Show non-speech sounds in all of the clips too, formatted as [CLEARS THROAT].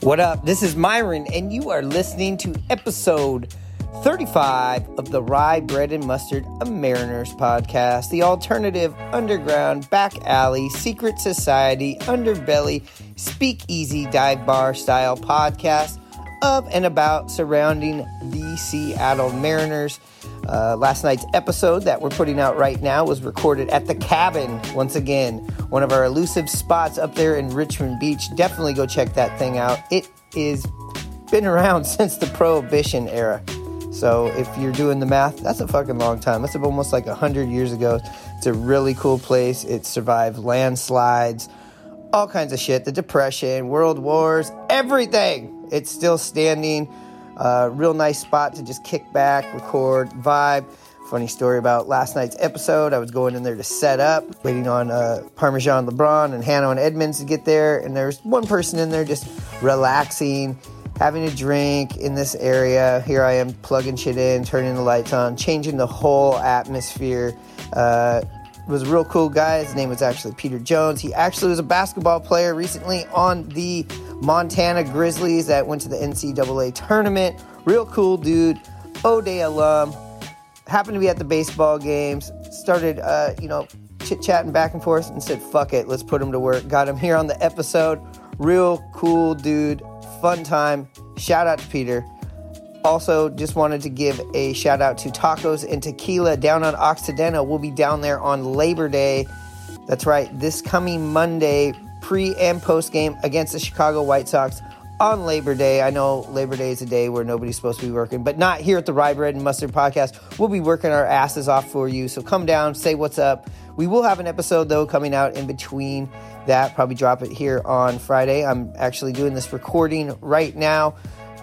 What up? This is Myrone, and you are listening to episode 35 of the Rye Bread and Mustard a Mariners podcast, the alternative underground back alley secret society underbelly speakeasy dive bar style podcast of and about surrounding the Seattle Mariners. Uh, last night's episode that we're putting out right now was recorded at the cabin once again, one of our elusive spots up there in Richmond Beach. Definitely go check that thing out. It is been around [LAUGHS] since the Prohibition era. So if you're doing the math, that's a fucking long time. That's almost like 100 years ago. It's a really cool place. It survived landslides, all kinds of shit, the Depression, World Wars, everything. It's still standing. Uh, real nice spot to just kick back, record, vibe. Funny story about last night's episode. I was going in there to set up, waiting on uh, Parmesan LeBron and Hannah and Edmonds to get there. And there's one person in there just relaxing, having a drink in this area. Here I am plugging shit in, turning the lights on, changing the whole atmosphere. Uh, was a real cool guy. His name was actually Peter Jones. He actually was a basketball player recently on the Montana Grizzlies that went to the NCAA tournament. Real cool dude, O'Dea alum. Happened to be at the baseball games. Started, uh, you know, chit chatting back and forth and said, fuck it, let's put him to work. Got him here on the episode. Real cool dude, fun time. Shout out to Peter. Also, just wanted to give a shout out to Tacos and Tequila down on Occidental. We'll be down there on Labor Day. That's right, this coming Monday, pre and post game against the Chicago White Sox on Labor Day. I know Labor Day is a day where nobody's supposed to be working, but not here at the Rye Bread and Mustard podcast. We'll be working our asses off for you. So come down, say what's up. We will have an episode though coming out in between that. Probably drop it here on Friday. I'm actually doing this recording right now,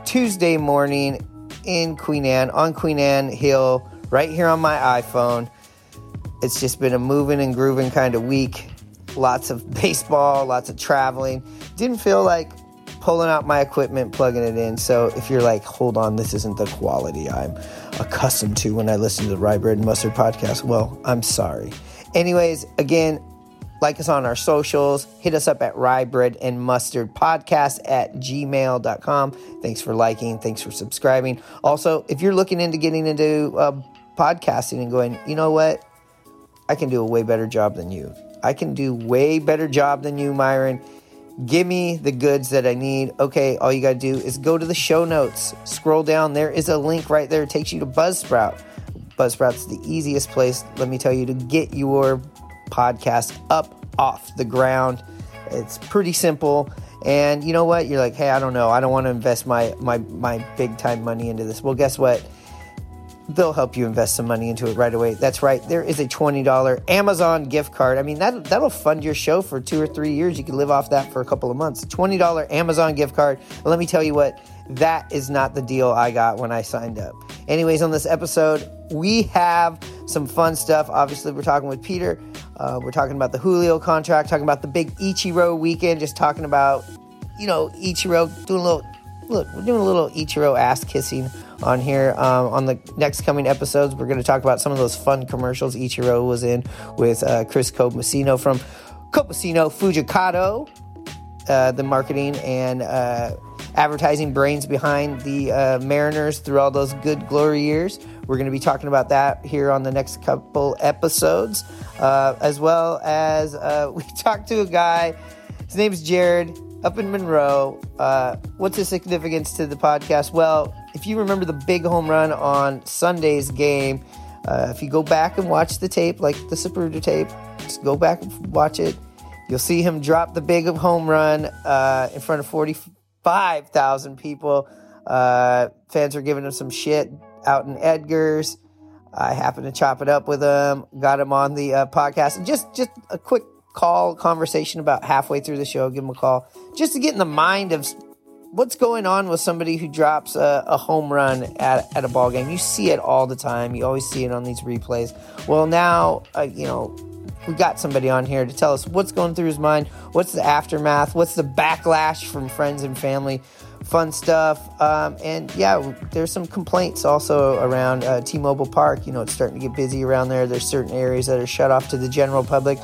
Tuesday morning in Queen Anne, on Queen Anne Hill, right here on my iPhone. It's just been a moving and grooving kind of week. Lots of [LAUGHS] baseball, lots of traveling. Didn't feel like pulling out my equipment, plugging it in. So if you're like, hold on, this isn't the quality I'm accustomed to when I listen to the Rye Bread and Mustard podcast, well, I'm sorry. Anyways, again, like us on our socials. Hit us up at rye bread and mustard podcast at gmail.com. Thanks for liking. Thanks for subscribing. Also, if you're looking into getting into uh, podcasting and going, you know what? I can do a way better job than you. I can do way better job than you, Myrone. Give me the goods that I need. Okay, all you got to do is go to the show notes. Scroll down. There is a link right there. It takes you to Buzzsprout. Buzzsprout's the easiest place, let me tell you, to get your podcast up off the ground. It's pretty simple. And you know what? You're like, hey, I don't know. I don't want to invest my my my big time money into this. Well, guess what? They'll help you invest some money into it right away. That's right. There is a $20 Amazon gift card. I mean, that that'll fund your show for 2 or 3 years. You can live off that for a couple of months. $20 Amazon gift card. Let me tell you what, that is not the deal I got when I signed up. Anyways, on this episode, we have some fun stuff. Obviously, we're talking with Peter. Uh, we're talking about the Julio contract, talking about the big Ichiro weekend, just talking about, you know, Ichiro doing a little, look, we're doing a little Ichiro ass kissing on here. Um, on the next coming episodes, we're going to talk about some of those fun commercials Ichiro was in with uh, Chris Copacino from Copacino Fujikado, uh, the marketing and uh, advertising brains behind the uh, Mariners through all those good glory years. We're going to be talking about that here on the next couple episodes, uh, as well as uh, [LAUGHS] we talked to a guy. His name's Jared up in Monroe. Uh, what's the significance to the podcast? Well, if you remember the big home run on Sunday's game, uh, if you go back and watch the tape, like the Zapruder tape, just go back and watch it. You'll see him drop the big home run uh, in front of 45,000 people. Uh, fans are giving him some shit out in Edgar's. I happened to chop it up with him, got him on the uh, podcast, and just just a quick call conversation about halfway through the show. Give him a call just to get in the mind of what's going on with somebody who drops a, a, home run at, at a ball game. You see it all the time. You always see it on these replays. Well, now uh, you know we got somebody on here to tell us what's going through his mind, what's the aftermath, what's the backlash from friends and family, fun stuff. Um, and yeah, there's some complaints also around uh, T Mobile Park. You know, it's starting to get busy around there. There's certain areas that are shut off to the general public,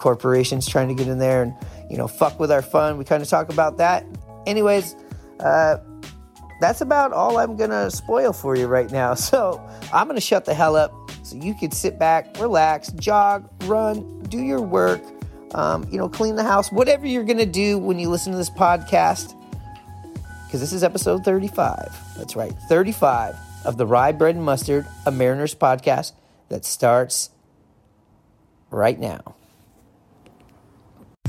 corporations trying to get in there and, you know, fuck with our fun. We kind of talk about that. Anyways, uh, that's about all I'm gonna spoil for you right now. [LAUGHS] So I'm gonna shut the hell up so you can sit back, relax, jog, run, do your work, um, you know, clean the house, whatever you're gonna do when you listen to this podcast. Because this is episode 35. That's right, 35 of the Rye Bread and Mustard, a Mariners podcast that starts right now.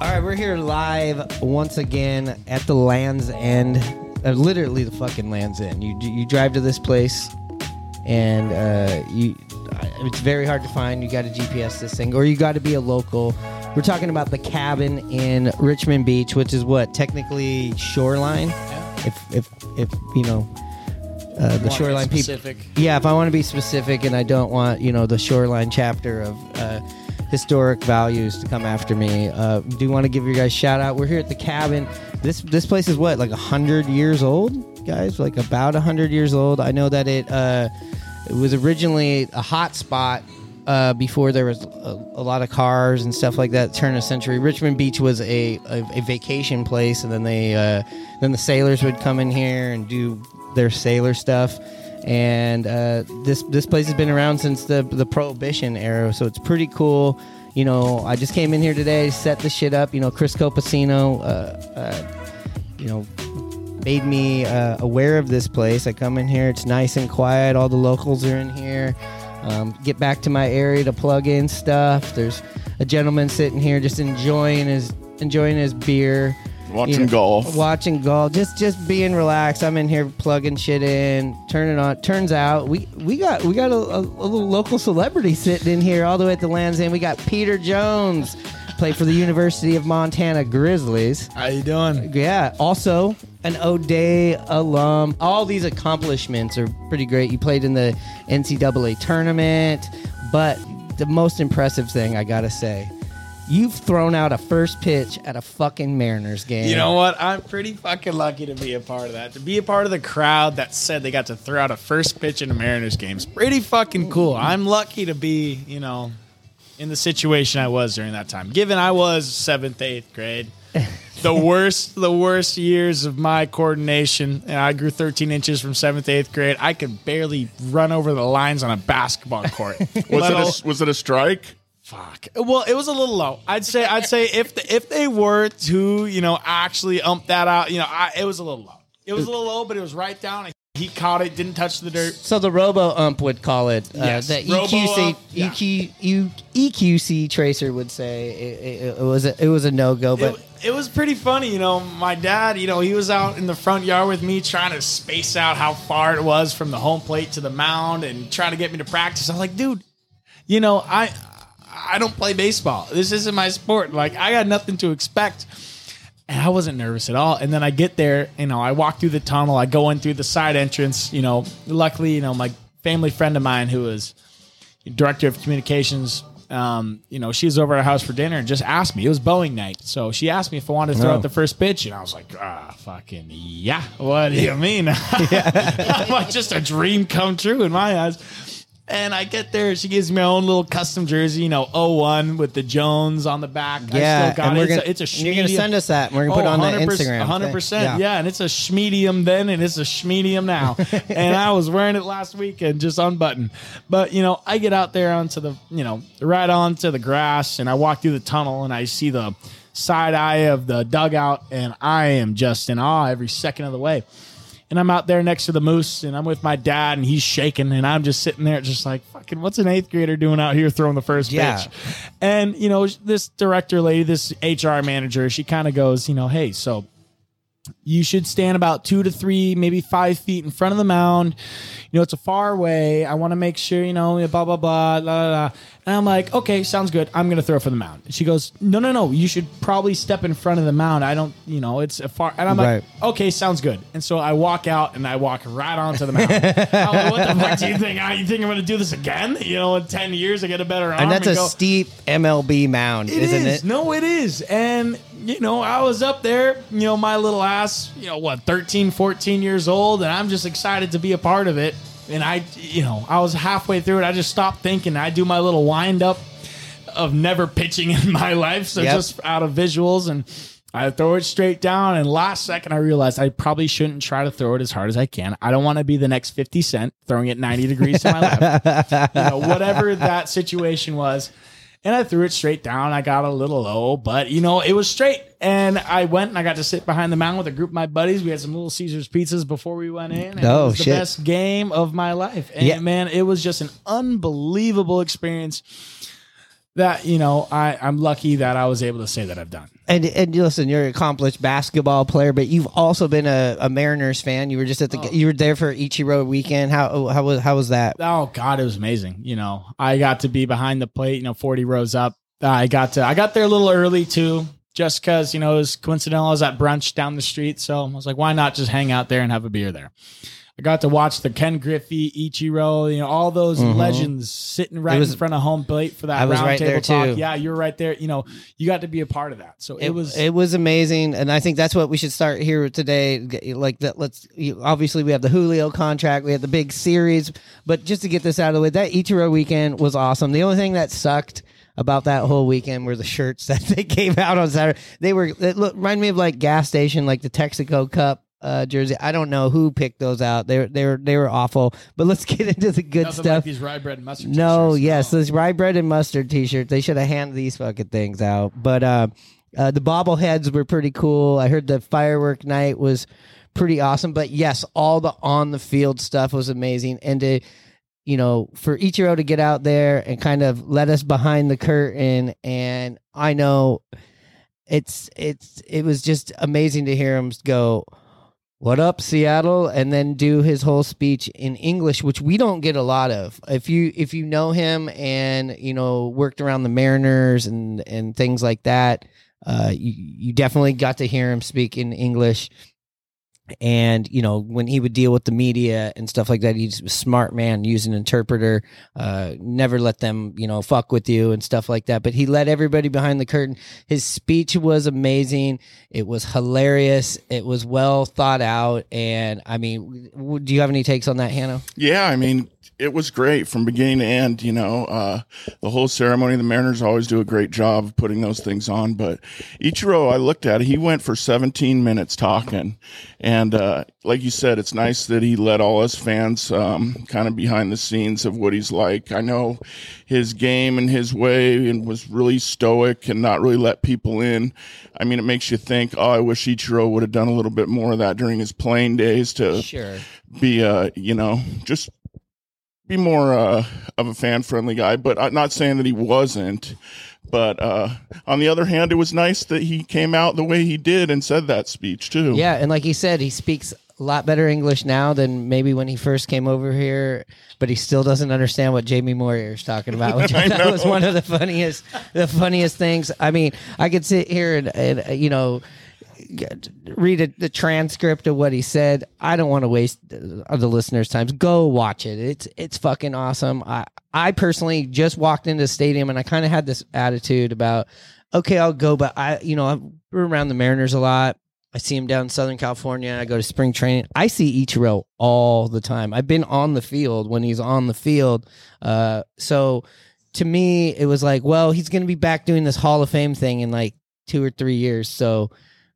All right, we're here live once again at the Land's End, uh, literally the fucking Land's End. You you drive to this place, and uh, you it's very hard to find. You got to GPS this thing, or you got to be a local. We're talking about the cabin in Richmond Beach, which is what technically shoreline. Yeah. If if if you know. Uh, the shoreline people. specific. Yeah, if I want to be specific, and I don't want you know the shoreline chapter of uh, historic values to come after me, uh, do want to give you guys shout out. We're here at the cabin. This this place is what like a hundred years old, guys. Like about a hundred years old. I know that it uh, it was originally a hot spot. Uh, before there was a, a lot of cars and stuff like that, turn of century, Richmond Beach was a, a, a vacation place, and then they uh, then the sailors would come in here and do their sailor stuff and uh, this this place has been around since the the prohibition era so it's pretty cool. You know i just came in here today set the shit up you know chris copacino uh, uh, you know made me uh, aware of this place. I come in here it's nice and quiet all the locals are in here. Um, get back to my area to plug in stuff. There's a gentleman sitting here just enjoying his enjoying his beer Watching golf. Watching golf, just just being relaxed. I'm in here plugging shit in, turning on. Turns out we we got we got a, a, a little local celebrity sitting in here all the way at the Land's End. We got Peter Jones, played for the University of Montana Grizzlies. How you doing? Yeah, also an O'Dea alum. All these accomplishments are pretty great. You played in the NCAA tournament, but the most impressive thing I gotta say, you've thrown out a first pitch at a fucking Mariners game. You know what? I'm pretty fucking lucky to be a part of that. To be a part of the crowd that said they got to throw out a first pitch in a Mariners game is pretty fucking cool. I'm lucky to be, you know, in the situation I was during that time. Given I was seventh, eighth grade, [LAUGHS] the worst, the worst years of my coordination. And I grew 13 inches from seventh, eighth grade. I could barely run over the lines on a basketball court. [LAUGHS] Was it, a, was it a strike? Fuck. Well, it was a little low. I'd say. I'd say if the, if they were to, you know, actually ump that out, you know, I, it was a little low. It was a little low, but it was right down. and He caught it, didn't touch the dirt. So the Robo Ump would call it. Uh, Yes. The EQC, yeah. EQ, U, EQC tracer would say it, it, it was a, it was a no go. But It, it was pretty funny, you know. My dad, you know, he was out in the front yard with me trying to space out how far it was from the home plate to the mound and trying to get me to practice. I'm like, dude, you know, I I don't play baseball. This isn't my sport. Like, I got nothing to expect. And I wasn't nervous at all. And then I get there, you know, I walk through the tunnel, I go in through the side entrance, you know, luckily, you know, my family friend of mine who was director of communications, um, you know, she was over at our house for dinner and just asked me. It was Boeing night. So she asked me if I wanted to throw Oh. out the first pitch. And I was like, ah, fucking yeah. What do you mean? [LAUGHS] [LAUGHS] like just a dream come true in my eyes. And I get there, she gives me my own little custom jersey, you know, 01 with the Jones on the back. I yeah, still got and it. we're It's a- gonna, it's a you're gonna send us that. and We're gonna put it oh, on the 100%, Instagram. 100%. Yeah. and it's a schmedium then and it's a schmedium now. [LAUGHS] and I was wearing it last week and just unbuttoned. But, you know, I get out there onto the, you know, right onto the grass and I walk through the tunnel and I see the side eye of the dugout and I am just in awe every second of the way. And I'm out there next to the moose and I'm with my dad and he's shaking and I'm just sitting there just like fucking what's an eighth grader doing out here throwing the first Yeah. pitch? And you know, this director lady, this HR manager, she kind of goes, you know, hey, so You should stand about two to three, maybe five feet in front of the mound. You know, it's a far way. I want to make sure, you know, blah, blah, blah, blah, blah. And I'm like, okay, sounds good. I'm going to throw for the mound. And she goes, no, no, no. You should probably step in front of the mound. I don't, you know, it's a far. And I'm Right. like, okay, sounds good. And so I walk out and I walk right onto the mound. [LAUGHS] I'm like, what the fuck do you think? You think I'm going to do this again? You know, in 10 years, I get a better arm. And that's a go- steep MLB mound, it isn't is. it? No, it is. And, you know, I was up there, you know, my little ass, you know, what, 13, 14 years old, and I'm just excited to be a part of it. And I, you know, I was halfway through it. I just stopped thinking. I do my little wind up of never pitching [LAUGHS] in my life. So Yep. just out of visuals and I throw it straight down. And last second, I realized I probably shouldn't try to throw it as hard as I can. I don't want to be the next 50 Cent throwing it 90 degrees to my left. [LAUGHS] You know, whatever that situation was. And I threw it straight down. I got a little low, but you know, it was straight. And I went and I got to sit behind the mound with a group of my buddies. We had some little Caesar's pizzas before we went in. And Oh, it was the shit. best game of my life. And Yeah. man, it was just an unbelievable experience that, you know, I, I'm lucky that I was able to say that I've done. And and listen, you're an accomplished basketball player, but you've also been a, a Mariners fan. You were just at Oh. the you were there for Ichiro weekend. How how was how was that? Oh God, it was amazing. You know, I got to be behind the plate. You know, forty rows up. Uh, I got to. I got there a little early too, just because you know it was coincidental. I was at brunch down the street, so I was like, why not just hang out there and have a beer there? I got to watch the Ken Griffey, Ichiro, you know, all those legends sitting right Mm-hmm. was- in front of home plate for that I was round right table there, talk. too. Yeah, you're right there. You know, you got to be a part of that. So it, was. it was amazing, and I think that's what we should start here today. Like that, let's you- obviously we have the Julio contract, we have the big series, but just to get this out of the way, that Ichiro weekend was awesome. The only thing that sucked about that whole weekend were the shirts [LAUGHS] that they gave out on Saturday. They were it look, remind me of like gas station, like the Texaco Cup. Uh, jersey. I don't know who picked those out. They were they were they were awful. But let's get into the good nothing stuff. like these rye bread and mustard. No, t-shirts. yes, No. those rye bread and mustard T-shirts. They should have handed these fucking things out. But uh, uh, the bobbleheads were pretty cool. I heard the firework night was pretty awesome. But yes, all the on the field stuff was amazing, and to you know for Ichiro to get out there and kind of let us behind the curtain, and I know it's it's it was just amazing to hear him go what up seattle? And then do his whole speech in english which we don't get a lot of. If you if you know him and you know worked around the mariners and and things like that uh you, you definitely got to hear him speak in english and you know when he would deal with the media and stuff like that he's a smart man use an interpreter uh never let them you know fuck with you and stuff like that. But he let everybody behind the curtain. His speech was amazing. It was hilarious. It was well thought out. And i mean do you have any takes on that hannah? Yeah, I mean, it was great from beginning to end. You know, uh, the whole ceremony. The Mariners always do a great job of putting those things on. But Ichiro, I looked at, he went for 17 minutes talking, and uh, like you said, it's nice that he let all us fans um, kind of behind the scenes of what he's like. I know his game and his way, and was really stoic and not really let people in. I mean, it makes you think, oh, I wish Ichiro would have done a little bit more of that during his playing days to sure be uh you know just be more uh of a fan friendly guy but i'm not saying that he wasn't but uh on the other hand it was nice that he came out the way he did and said that speech too Yeah, and like he said, he speaks a lot better English now than maybe when he first came over here, but he still doesn't understand what Jamie Moyer is talking about, which [LAUGHS] I thought was one of the funniest the funniest things. I mean, I could sit here and, and you know read a, the transcript of what he said. I don't want to waste uh, the listeners' time. Go watch it. It's it's fucking awesome. I I personally just walked into the stadium and I kind of had this attitude about okay, I'll go, but I you know I'm around the Mariners a lot. I see him down in Southern California. I go to spring training. I see Ichiro all the time. I've been on the field when he's on the field. Uh, so to me, it was like, well, he's going to be back doing this Hall of Fame thing in like two or three years. So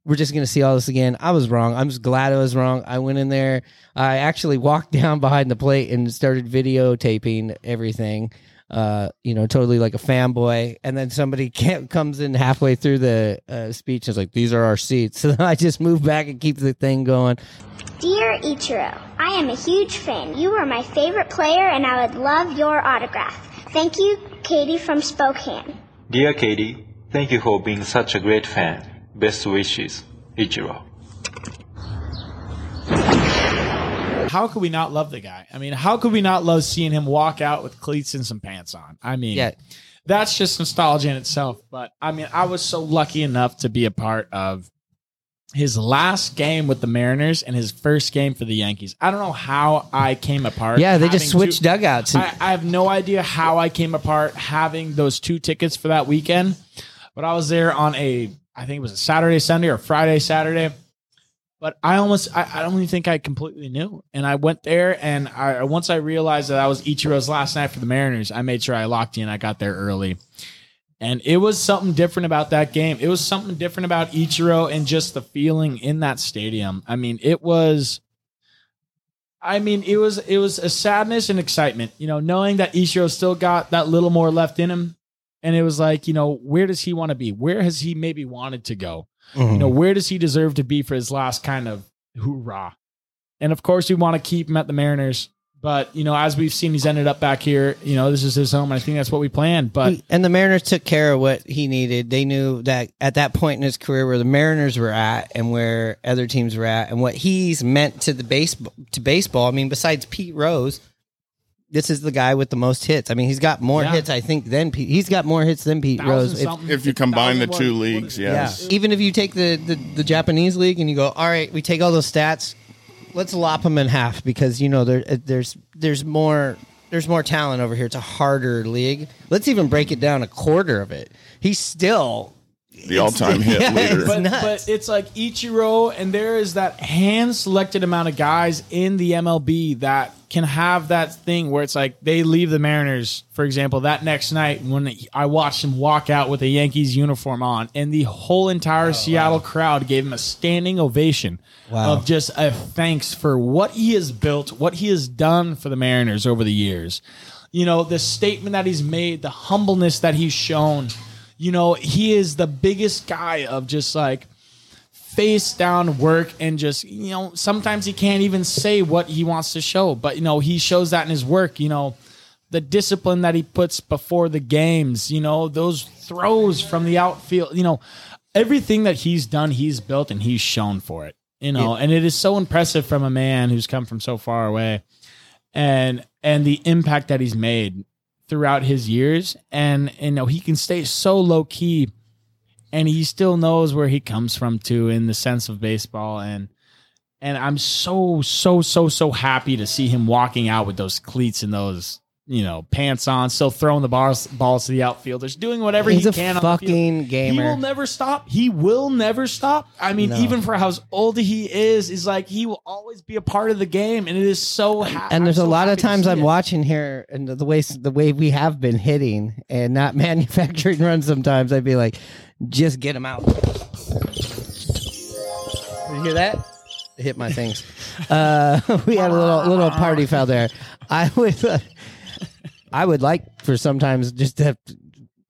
we're just going to see all this again. I was wrong. I'm just glad I was wrong. I went in there. I actually walked [LAUGHS] down behind the plate and started videotaping everything. Uh, you know, totally like a fanboy. And then somebody [LAUGHS] ca- comes in halfway through the uh, speech and is like, these are our seats. [LAUGHS] So then I just move back and keep the thing going. Dear Ichiro, I am a huge fan. You are my favorite player, and I would love your autograph. Thank you, Katie from Spokane. Dear Katie, thank you for being such a great fan. Best wishes, Ichiro. How could we not love the guy? I mean, how could we not love seeing him walk out with cleats and some pants on? I mean, Yeah. that's just nostalgia in itself. But I mean, I was so lucky enough to be a part of his last game with the Mariners and his first game for the Yankees. I don't know how I came apart. Yeah, they just switched two- dugouts. And, I, I have no idea how I came apart having those two tickets for that weekend, but I was there on a, I think it was a Saturday, Sunday, or Friday, Saturday. But I almost, I, I don't even think I completely knew. And I went there, and I once I realized that I was Ichiro's last night for the Mariners, I made sure I locked in. I got there early, and it was something different about that game. It was something different about Ichiro and just the feeling in that stadium. I mean, it was. I mean, it was it was a sadness and excitement, you know, knowing that Ichiro still got that little more left in him, and it was like, you know, where does he want to be? Where has he maybe wanted to go? You know, mm-hmm. where does he deserve to be for his last kind of hoorah? And of course, we want to keep him at the Mariners, but you know, as we've seen, he's ended up back here. You know, this is his home, and I think that's what we planned. But and the Mariners took care of what he needed. They knew that at that point in his career, where the Mariners were at and where other teams were at, and what he's meant to the baseball to baseball. I mean, besides Pete Rose, this is the guy with the most hits. I mean, he's got more Yeah. hits, I think, than Pete. He's got more hits than Pete thousand Rose. If- If you combine the two leagues, what- yeah. yes. Even if you take the, the the Japanese league and you go, all right, we take all those stats, let's lop them in half because you know there uh, there's there's more there's more talent over here. It's a harder league. Let's even break it down a quarter of it. He's still The all-time hit [LAUGHS] Yeah, leader. it's- but, but it's like Ichiro, and there is that hand selected amount of guys in the MLB that can have that thing where it's like they leave the Mariners, for example, that next night when I watched him walk out with a Yankees uniform on, and the whole entire oh, Seattle crowd gave him a standing ovation Wow. of just a thanks for what he has built, what he has done for the Mariners over the years. You know, the statement that he's made, the humbleness that he's shown. You know, he is the biggest guy of just like face down work and just you know sometimes he can't even say what he wants to show but you know he shows that in his work you know the discipline that he puts before the games you know those throws from the outfield you know everything that he's done he's built and he's shown for it you know and it is so impressive from a man who's come from so far away and and the impact that he's made throughout his years. And you know he can stay so low key and he still knows where he comes from too in the sense of baseball. And and I'm so so so so happy to see him walking out with those cleats and those you know pants on still throwing the balls balls to the outfielders doing whatever he's he a can fucking gamer. He will never stop. He will never stop. I mean, No. even for how old he is, is like he will always be a part of the game, and it is so. Ha- and there's I'm a lot of times I'm it. watching here, and the way the way we have been hitting and not [LAUGHS] manufacturing runs. Sometimes I'd be like, just get him out. You hear that? It hit my things. [LAUGHS] Uh, [LAUGHS] we had a little little party foul there. I would, uh, I would like for sometimes just to. Have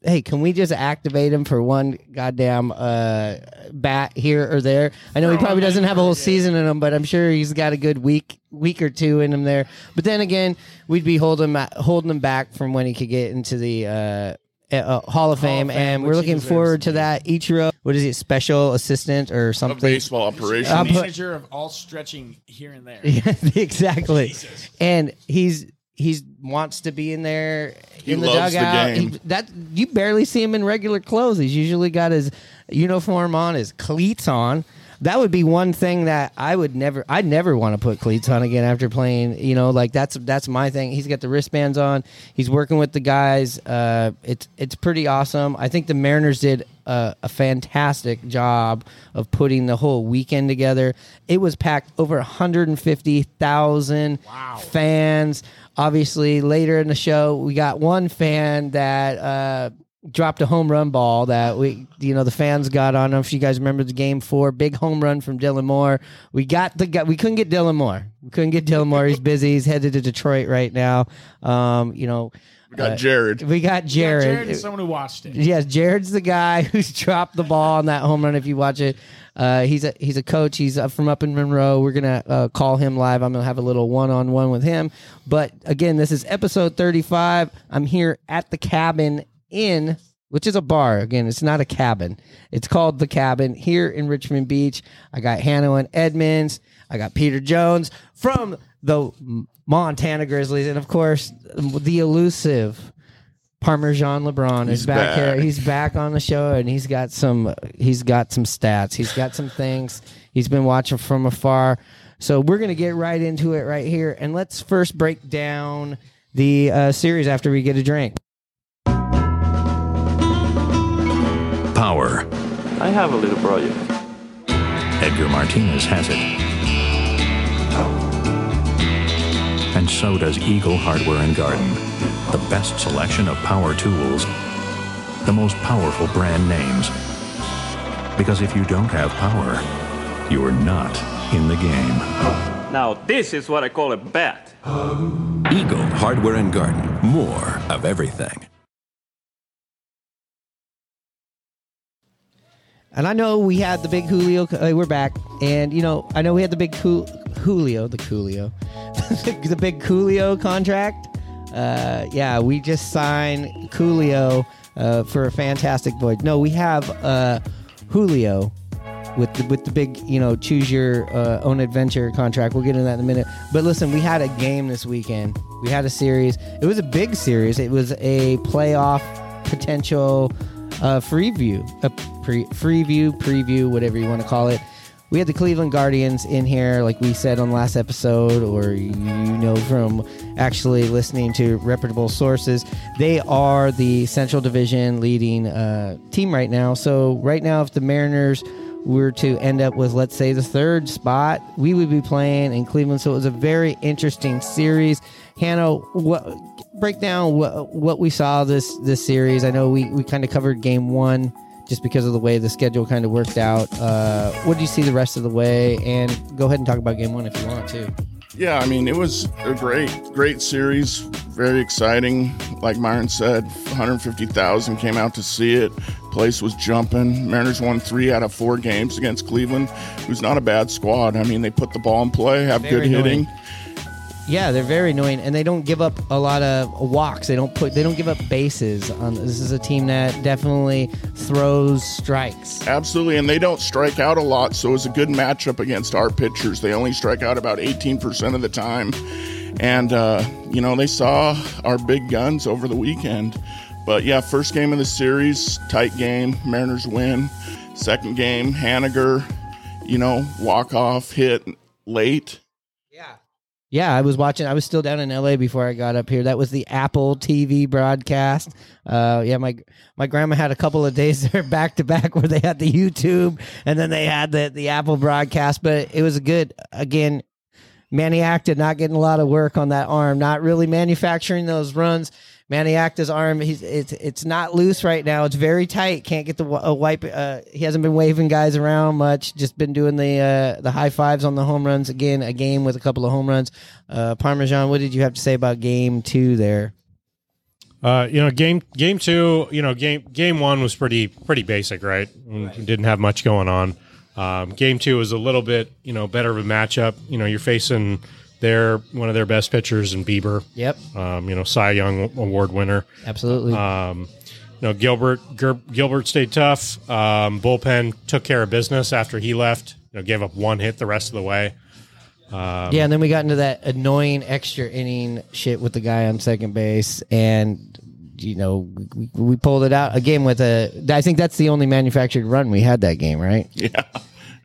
Hey, can we just activate him for one goddamn uh, bat here or there? I know he probably doesn't have a whole season in him, but I'm sure he's got a good week week or two in him there. But then again, we'd be holding him holding him back from when he could get into the uh, uh, Hall of Fame, Fame, and we're looking forward to to be. that. Ichiro, what is it, special assistant or Of something? baseball operation. Uh, manager of all stretching here and there. [LAUGHS] Yeah, exactly. Jesus. And he's he's wants to be in there He in the loves the dugout. game. He- that you barely see him in regular clothes. He's usually got his uniform on, his cleats on. That would be one thing that I would never I'd never want to put cleats on again after playing, you know, like that's that's my thing. He's got the wristbands on. He's working with the guys. Uh it's it's pretty awesome. I think the Mariners did a, a fantastic job of putting the whole weekend together. It was packed over 150,000 Wow. fans. Obviously, later in the show, we got one fan that uh, dropped a home run ball that we, you know, the fans got on. I don't if you guys remember the game four, big home run from Dylan Moore. We got the guy. We couldn't get Dylan Moore. We couldn't get Dylan Moore. He's busy. He's headed to Detroit right now. Um, you know, We got Jared. we got Jared, Jared. is someone who watched it. Yes, Jared's the guy [LAUGHS] who's dropped the ball on that home run. If you watch it, uh, he's a he's a coach. He's uh, from up in Monroe. We're gonna uh, call him live. I'm gonna have a little one on one with him. But again, this is episode 35. I'm here at the cabin in which is a bar. Again, it's not a cabin. It's called the Cabin here in Richmond Beach. I got Hannah and Edmonds. I got Peter Jones from the Montana Grizzlies, and of course, the elusive Parmesan LeBron is He's back, here. He's back on the show, and he's got some. He's got some stats. He's got some things. He's been watching from afar. So we're gonna get right into it right here, and let's first break down the uh, series after we get a drink. Power. I have a little project. Edgar Martinez has it. And so does Eagle Hardware and Garden. The best selection of power tools. The most powerful brand names. Because if you don't have power, you're not in the game. Now, this is what I call a bet. Eagle Hardware and Garden. More of everything. And I know we had the big Julio. Uh, we're back, and you know I know we had the big Julio, the Julio, [LAUGHS] the big Coolio contract. Uh, yeah, we just signed Coolio uh, for a fantastic voyage. No, we have uh, Julio with the with the big you know choose your uh, own adventure contract. We'll get into that in a minute. But listen, we had a game this weekend. We had a series. It was a big series. It was a playoff potential uh, free view, a pre- free view, preview, whatever you want to call it. We had the Cleveland Guardians in here, like we said on the last episode, or you know from actually listening to reputable sources. They are the Central Division leading uh, team right now. So right now, if the Mariners were to end up with, let's say, the third spot, we would be playing in Cleveland. So it was a very interesting series. Hannah, what break down what what we saw this this series? I know we we kind of covered game one just because of the way the schedule kind of worked out. Uh, what do you see the rest of the way? And go ahead and talk about game one if you want to. Yeah, I mean, it was a great, great series. Very exciting. Like Myrone said, 150,000 came out to see it. Place was jumping. Mariners won three out of four games against Cleveland, who's not a bad squad. I mean, they put the ball in play, have Very good hitting. Yeah, they're very annoying, and they don't give up a lot of walks. They don't put. They don't give up bases. On this is a team that definitely throws strikes. Absolutely, and they don't strike out a lot, so it's a good matchup against our pitchers. They only strike out about 18% of the time. And, uh, you know, they saw our big guns over the weekend. But yeah, first game of the series, tight game, Mariners win. Second game, Haniger, you know, walk off hit late. Yeah, I was watching. I was still down in LA before I got up here. That was the Apple TV broadcast. Uh, yeah, my my grandma had a couple of days [LAUGHS] there back to back where they had the YouTube and then they had the the Apple broadcast. But it was a good again. Manny Acta not getting a lot of work on that arm, not really manufacturing those runs. Manny Acta's arm, he's it's it's not loose right now. It's very tight. Can't get the wa- uh, wipe. Uh, he hasn't been waving guys around much. Just been doing the uh, the high fives on the home runs. Again, a game with a couple of home runs. Uh, Parmesan, what did you have to say about game two there? Uh, you know, game game two, you know, game game one was pretty pretty basic, right? We Didn't have much going on. Um, game two was a little bit, you know, better of a matchup. You know, you're facing their one of their best pitchers in Bieber. Yep, Um, you know, Cy Young Award winner. absolutely. Um, you know, Gilbert Ger- Gilbert stayed tough. Um, bullpen took care of business after he left. You know, gave up one hit the rest of the way. Um, yeah, and then we got into that annoying extra inning shit with the guy on second base, and you know we, we pulled it out again with a. I think that's the only manufactured run we had that game, right? Yeah.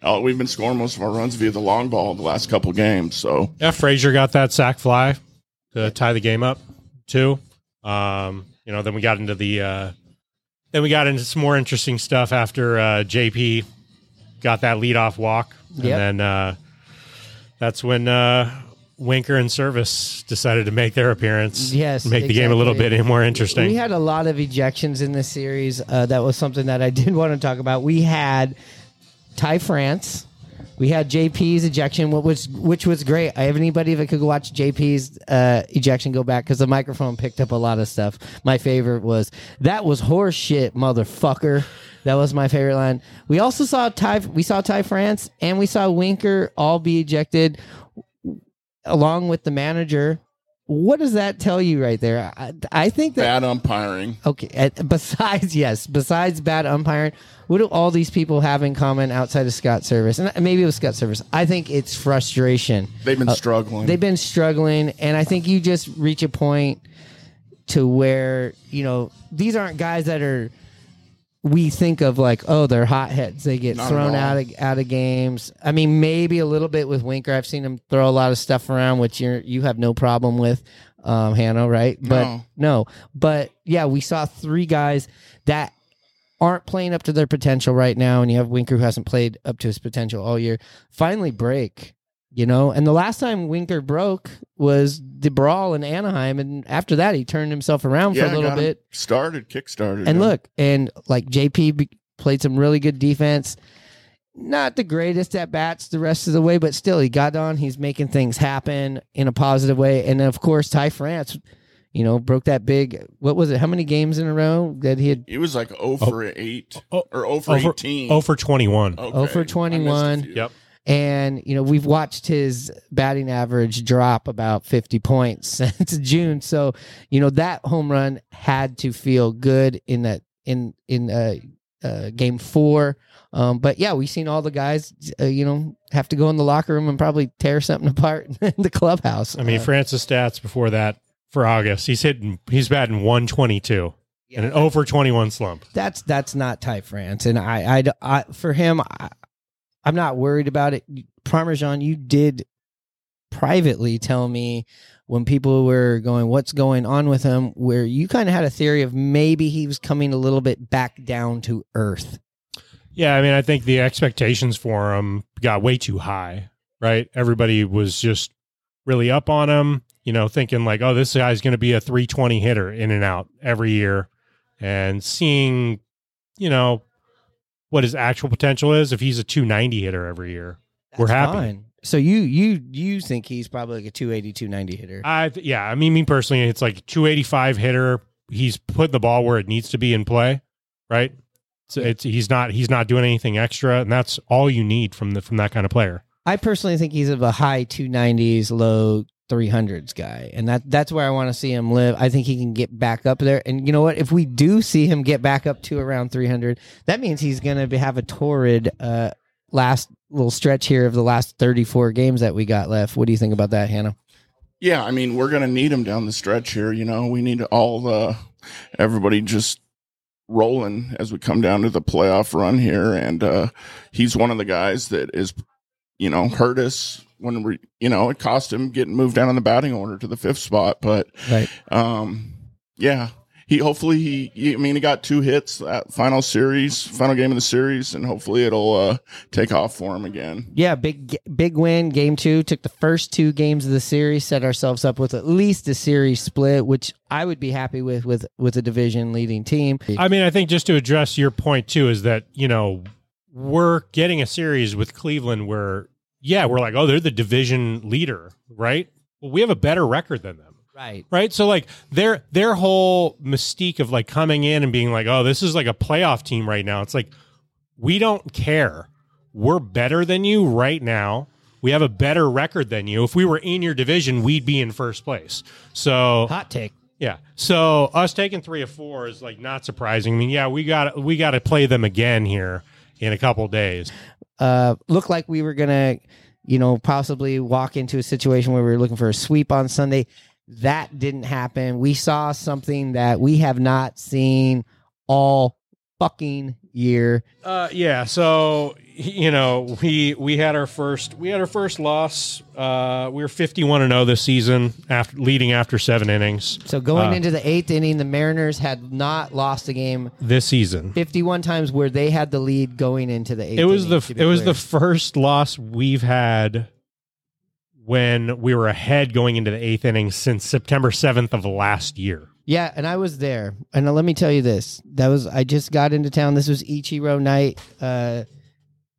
Oh, we've been scoring most of our runs via the long ball the last couple games. So Yeah, Frazier got that sack fly to tie the game up too. Um, you know, then we got into the uh, then we got into some more interesting stuff after uh, JP got that leadoff walk, and Yep. then uh, that's when uh, Winker and Servais decided to make their appearance. Yes, make the game a little bit more interesting. We had a lot of ejections in this series. Uh, that was something that I [LAUGHS] did want to talk about. We had Ty France. We had JP's ejection, was which was great. I have anybody that could watch JP's uh, ejection go back because the microphone picked up a lot of stuff. My favorite was that was horse shit, motherfucker. That was my favorite line. We also saw Ty. We saw Ty France and we saw Winker all be ejected, along with the manager what does that tell you right there? I, I think that Bad umpiring. Okay. [LAUGHS] Besides, yes, besides bad umpiring, what do all these people have in common outside of Scott Servais? And maybe it was Scott Servais. I think it's frustration. They've been Uh, struggling. They've been struggling, and I think you just reach a point to where you know these aren't guys that are we think of like oh they're hotheads. They get Not thrown out of out of games. I mean maybe a little bit with winker. I've seen him throw a lot of stuff around which you you have no problem with um hannah right? But No. no. But yeah we saw three guys that aren't playing up to their potential right now and you have winker who hasn't played up to his potential all year. Finally break you know and the last time winker broke was the brawl in anaheim and after that he turned himself around for a little got him bit Started, kick started. and look, and like JP be- played some really good defense. Not the greatest at bats the rest of the way, but still he got on. He's making things happen in a positive way. And then of course Ty France, you know, broke that big. What was it? How many games in a row that he had? It was like 0 for 8 Oh, or 0 for over, 18. oh for 21. Okay. Oh for I missed a twenty one. Yep. And you know we've watched his batting average drop about fifty points [LAUGHS] since June. So you know that home run had to feel good in that in in uh, uh, game four. Um, but yeah, we've seen all the guys, uh, you know, have to go in the locker room and probably tear something [LAUGHS] apart in the clubhouse. I mean, Uh, France's stats before that for August, he's hitting, he's batting 122 and an over 21 slump. that's that's not Ty France, and I, I, I for him, I, I'm not worried about it. Parmesan, you did privately tell me when people were going, "What's going on with him?" Where you kind of had a theory of maybe he was coming a little bit back down to earth. Yeah, I mean, I think the expectations for him got way too high, right? Everybody was just really up on him, you know, thinking like, oh, this guy's going to be a 320 hitter in and out every year. And seeing, you know, what his actual potential is if he's a 290 hitter every year. We're happy. fine. So you you you think he's probably like a 280, 290 hitter? I th- yeah, I mean, me personally, it's like 285 hitter. He's putting the ball where it needs to be in play, right? So it's he's not he's not doing anything extra, and that's all you need from the from that kind of player. I personally think he's of a high 290s, low 300s guy, and that that's where I want to see him live. I think he can get back up there, and you know what? If we do see him get back up to around 300, that means he's going to have a torrid uh, last little stretch here of the last 34 games that we got left. What do you think about that, Hannah? Yeah, I mean, we're going to need him down the stretch here. You know, we need all the everybody just rolling as we come down to the playoff run here. And uh, he's one of the guys that is, you know, hurt us when we, you know, it cost him getting moved down in the batting order to the fifth spot. But, Right. um, yeah, he hopefully he, he- I mean, he got two hits that final series, final game of the series, and hopefully it'll uh, take off for him again. Yeah, big big win. Game two took the first two games of the series, set ourselves up with at least a series split, which I would be happy with with with a division leading team. I mean, I think just to address your point too is that you know we're getting a series with Cleveland where yeah we're like oh they're the division leader right? Well we have a better record than them. Right. right? So like their their whole mystique of like coming in and being like oh this is like a playoff team right now. It's like we don't care. We're better than you right now. We have a better record than you. If we were in your division we'd be in first place. So Hot take. yeah. So us taking three or four is like not surprising. I mean, yeah, we got we got to play them again here in a couple days. uh, looked like we were gonna, you know, possibly walk into a situation where we were looking for a sweep on Sunday. That didn't happen. We saw something that we have not seen all fucking year. Uh, yeah. So you know, we we had our first we had our first loss. Uh, we were fifty one and zero this season after leading after seven innings. So going Uh, into the eighth inning, the Mariners had not lost a game this season. 51 times where they had the lead going into the eighth. It was inning, the it was the first loss we've had when we were ahead going into the eighth inning since September seventh of last year. Yeah, and I was there. And let me tell you this. That was I just got into town. This was Ichiro night. Uh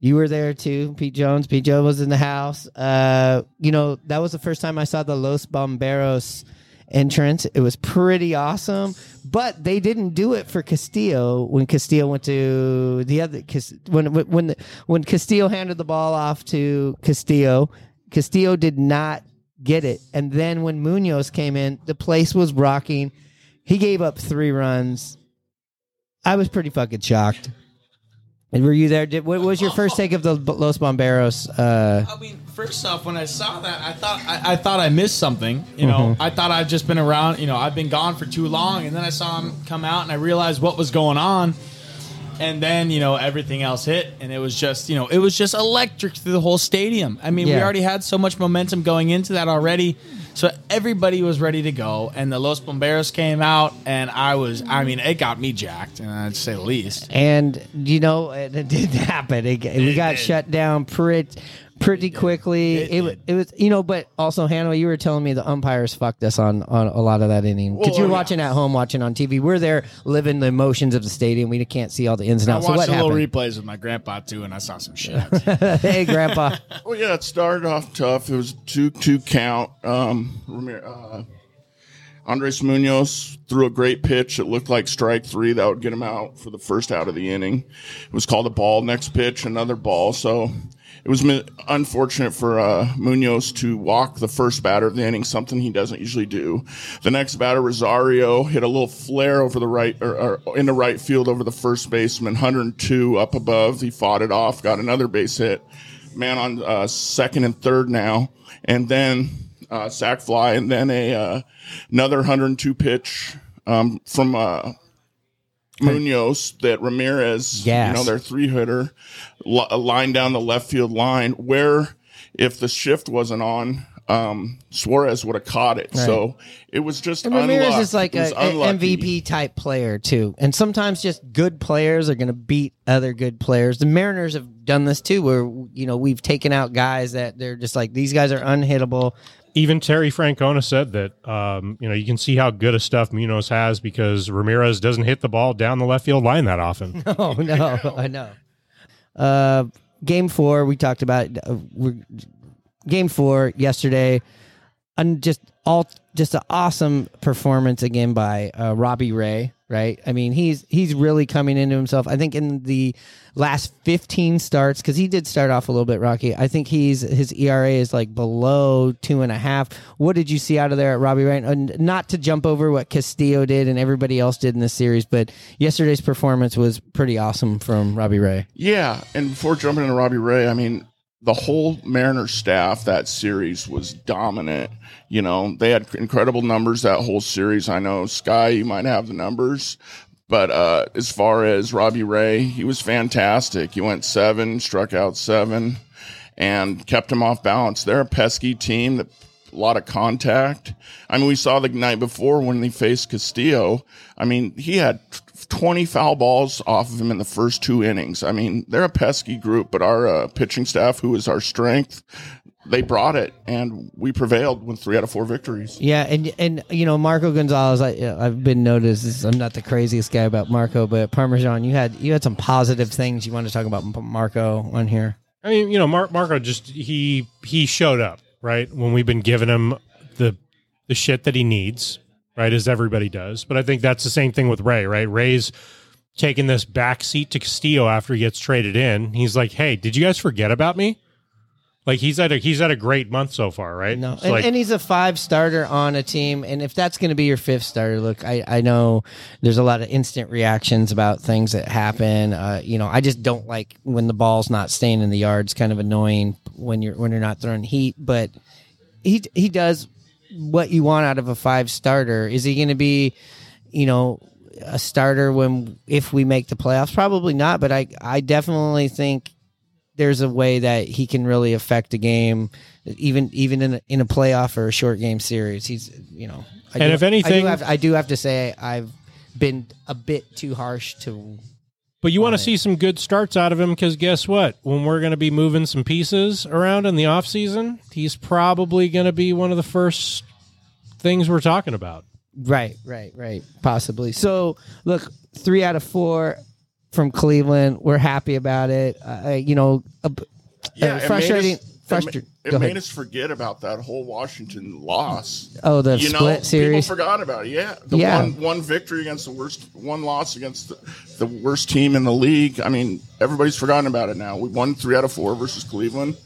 you were there too, Pete Jones. Pete Jones was in the house. Uh, you know, that was the first time I saw the Los Bomberos entrance. It was pretty awesome. But they didn't do it for Castillo when Castillo went to the other when when when Castillo handed the ball off to Castillo. Castillo did not get it. And then when Munoz came in, the place was rocking. He gave up three runs. I was pretty fucking shocked. And were you there? Did, what was your first take of the Los Bomberos? Uh, I mean, first off, when I saw that, I thought I, I thought I missed something. You know, Mhm. I thought I'd just been around. You know, I've been gone for too long, and then I saw him come out, and I realized what was going on. And then you know everything else hit, and it was just you know it was just electric through the whole stadium. I mean, we already had so much momentum going into that already, so everybody was ready to go. And the Los Bomberos came out, and I was, I mean, it got me jacked, and I'd say the least. and you know, it, it did [LAUGHS] happen. It, we got shut down pretty pretty quickly. It, wa- it was you know, but also Hannah, you were telling me the umpires fucked us on on a lot of that inning because Well, you're yeah. watching at home, watching on TV. We're there living the emotions of the stadium. We can't see all the ins and I outs. So watched what the little happened? replays with my grandpa too, and I saw some shit. [LAUGHS] hey, Grandpa. [LAUGHS] Well, yeah, it started off tough. It was two two count. Um, Ramir- uh, Andres Munoz threw a great pitch. It looked like strike three that would get him out for the first out of the inning. It was called a ball. Next pitch, another ball. So it was unfortunate for uh, Munoz to walk the first batter of the inning, something he doesn't usually do. The next batter, Rosario, hit a little flare over the right or, or in the right field over the first baseman, 102 up above. He fought it off, got another base hit man on uh, second and third now, and then uh, sac fly, and then a uh, another 102 pitch um, from uh, Munoz that Ramirez, Yes. you know, their three hitter, a line down the left field line where if the shift wasn't on. Um, Suarez would have caught it, Right. so it was just And Ramirez unluck. is like It was a, a unlucky. MVP type player too, and sometimes just good players are going to beat other good players. The Mariners have done this too, where you know we've taken out guys that they're just like these guys are unhittable. Even Terry Francona said that um, you know you can see how good a stuff Munoz has because Ramirez doesn't hit the ball down the left field line that often. [LAUGHS] Oh no, I know. Uh, game four, we talked about. Uh, game four yesterday, and just all just an awesome performance again by uh, Robbie Ray. Right, I mean he's he's really coming into himself. I think in the last fifteen starts, because he did start off a little bit rocky. I think he's his ERA is like below two and a half. What did you see out of there at Robbie Ray? And not to jump over what Castillo did and everybody else did in this series, but yesterday's performance was pretty awesome from Robbie Ray. Yeah, and before jumping into Robbie Ray, I mean, the whole Mariners staff that series was dominant. You know, they had incredible numbers that whole series. I know Sky, you might have the numbers, but uh, as far as Robbie Ray, he was fantastic. He went seven, struck out seven, and kept him off balance. They're a pesky team that a lot of contact. I mean, we saw the night before when they faced Castillo. I mean, he had 20 foul balls off of him in the first two innings. I mean, they're a pesky group, but our uh, pitching staff, who is our strength, they brought it, and we prevailed with three out of four victories. Yeah, and and you know Marco Gonzalez, I, I've been noticed. this- I'm not the craziest guy about Marco, but Parmesan, you had you had some positive things you want to talk about Marco on here. I mean, you know, Mar- Marco just he he showed up right when we've been giving him the the shit that he needs, right, as everybody does. But I think that's the same thing with Ray, right? Ray's taking this back seat to Castillo after he gets traded in. He's like, "Hey, did you guys forget about me?" Like he's had a he's had a great month so far, right? No, and, like, and he's a five starter on a team, and if that's going to be your fifth starter, look, I, I know there's a lot of instant reactions about things that happen. Uh, you know, I just don't like when the ball's not staying in the yard. It's kind of annoying when you're when you're not throwing heat, but he he does what you want out of a five starter. Is he going to be, you know, a starter when if we make the playoffs? Probably not, but I I definitely think there's a way that he can really affect a game, even even in a, in a playoff or a short game series. He's you know, I And do- if I anything- do, have, I do have to say I've been a bit too harsh to. But you want to see some good starts out of him because guess what? When we're going to be moving some pieces around in the offseason, he's probably going to be one of the first things we're talking about. Right, right, right. Possibly. So look, three out of four from Cleveland. We're happy about it. Uh, you know, a, b- Yeah, uh, it frustrating. us- Frustra- It, made ahead. us forget about that whole Washington loss. Oh, the you know, series? People forgot about it. Yeah, the Yeah. one one victory against the worst, one loss against the, the worst team in the league. I mean, everybody's forgotten about it now. We won three out of four versus Cleveland.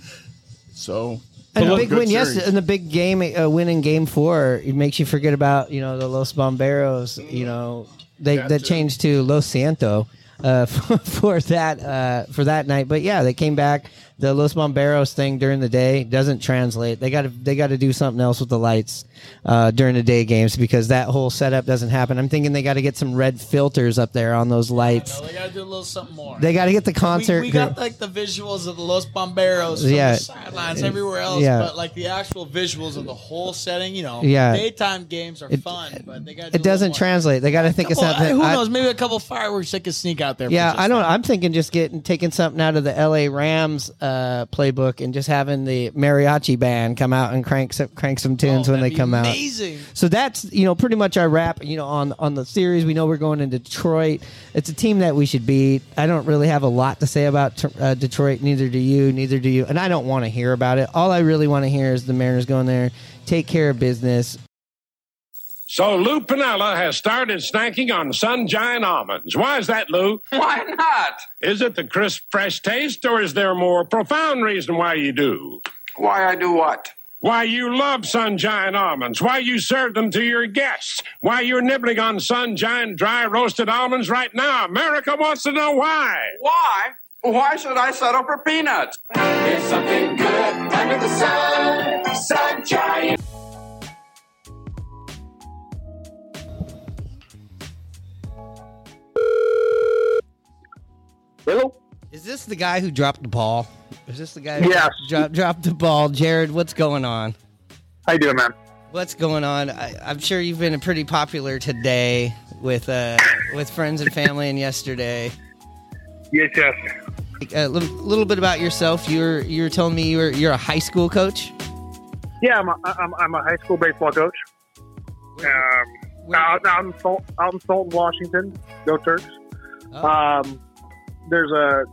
So And the big win series. yesterday, and the big game uh, win in Game Four, it makes you forget about you know the Los Bomberos. You know they That that changed to Los Santo uh, for, [LAUGHS] for that uh, for that night. But yeah, they came back. The Los Bomberos thing during the day doesn't translate. They got to they got to do something else with the lights uh, during the day games because that whole setup doesn't happen. I'm thinking they got to get some red filters up there on those lights. No, they gotta do a little something more. They got to get the concert. We, we got like the visuals of the Los Bomberos, Yeah. the sidelines, everywhere else, Yeah. but like the actual visuals of the whole setting. You know, Yeah. daytime games are It- fun, but they got. it doesn't translate. They got to think of something. who I- knows? Maybe a couple fireworks they could sneak out there. Yeah, I don't. that. I'm thinking just getting taking something out of the L.A. Rams uh, playbook and just having the mariachi band come out and crank some, crank some tunes when they Oh, come out. amazing. So that's you know pretty much our wrap. You know on on the series, we know we're going into Detroit. It's a team that we should beat. I don't really have a lot to say about uh, Detroit. Neither do you. Neither do you. And I don't want to hear about it. All I really want to hear is the Mariners going there, take care of business. So Lou Piniella has started snacking on sun giant almonds. Why is that, Lou? [LAUGHS] Why not? Is it the crisp, fresh taste, or is there a more profound reason why you do? Why I do what? Why you love sun giant almonds? Why you serve them to your guests? Why you're nibbling on sun giant dry roasted almonds right now? America wants to know why. Why? Why should I settle for peanuts? There's something good under the sun. Sunshine. Hello. Is this the guy who dropped the ball? Is this the guy who Yes. dropped, dropped the ball? Jared, what's going on? How you doing, man? What's going on? I, I'm sure you've been pretty popular today with uh, with friends and family, and yesterday. Yes, yes. A little, little bit about yourself. You're you're telling me you're you're a high school coach. Yeah, I'm a, I'm, I'm a high school baseball coach. Um, out, out, in Salt, out in Sultan, Washington. Go Turks. Oh. Um, there's a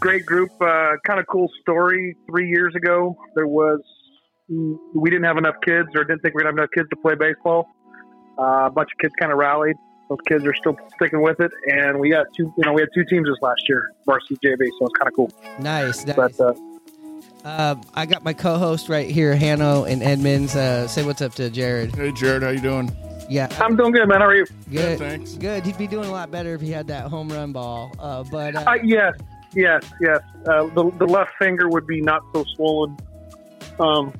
great group, uh, kind of cool story. Three years ago, there was mm, we didn't have enough kids, or didn't think we would have enough kids to play baseball. Uh, a bunch of kids kind of rallied. Those kids are still sticking with it, and we got two. You know, we had two teams this last year, varsity JV, so it's kind of cool. Nice. nice. But uh, Uh, I got my co-host right here, Hanno and Edmonds. Uh, say what's up to Jared. Hey, Jared, how you doing? Yeah, I'm doing good, man. How are you? good. thanks. Good. He'd be doing a lot better if he had that home run ball. Uh, but uh, Uh, yes, yes, yes. Uh, the, the left finger would be not so swollen. Um,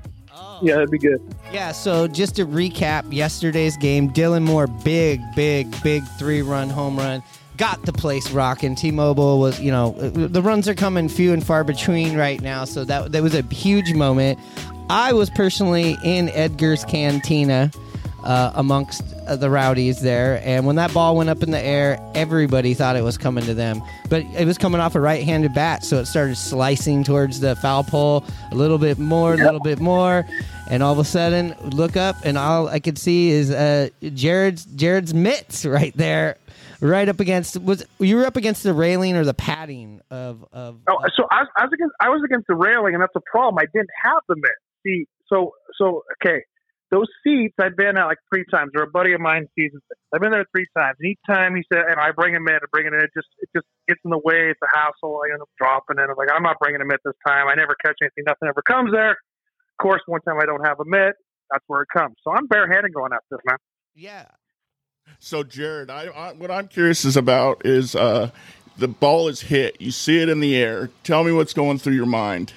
yeah, that'd be good. Yeah, so just to recap yesterday's game, Dylan Moore, big, big, big three run home run. Got the place rocking. T Mobile was, you know, the runs are coming few and far between right now, so that, that was a huge moment. I was personally in Edgar's Cantina uh, amongst the rowdies there, and when that ball went up in the air, everybody thought it was coming to them. But it was coming off a right handed bat, so it started slicing towards the foul pole a little bit more, a little bit more. And all of a sudden, look up, and all I could see is uh, Jared's Jared's mitts right there, right up against. Was you were up against the railing or the padding of of? Oh, so I, I was against I was against the railing, and that's a problem. I didn't have the mitt. See, so so okay, those seats I've been at like three times. Or a buddy of mine sees it. I've been there three times. And each time he said, and I bring him in, I bring it in. It just it just gets in the way. It's a hassle. I end up dropping it. I'm like, I'm not bringing a mitt this time. I never catch anything. Nothing ever comes there. Of course, one time I don't have a mitt. That's where it comes. So I'm barehanded going at this, man. Yeah. So, Jared, I, I what I'm curious is about is uh, the ball is hit. You see it in the air. Tell me what's going through your mind.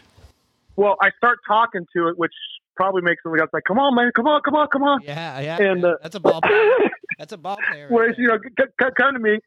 Well, I start talking to it, which probably makes somebody else like, "Come on, man, come on, come on, come on." Yeah, yeah. And uh, that's a ball player. [LAUGHS] That's a ball player. right Whereas there. you know, c- c- come to me,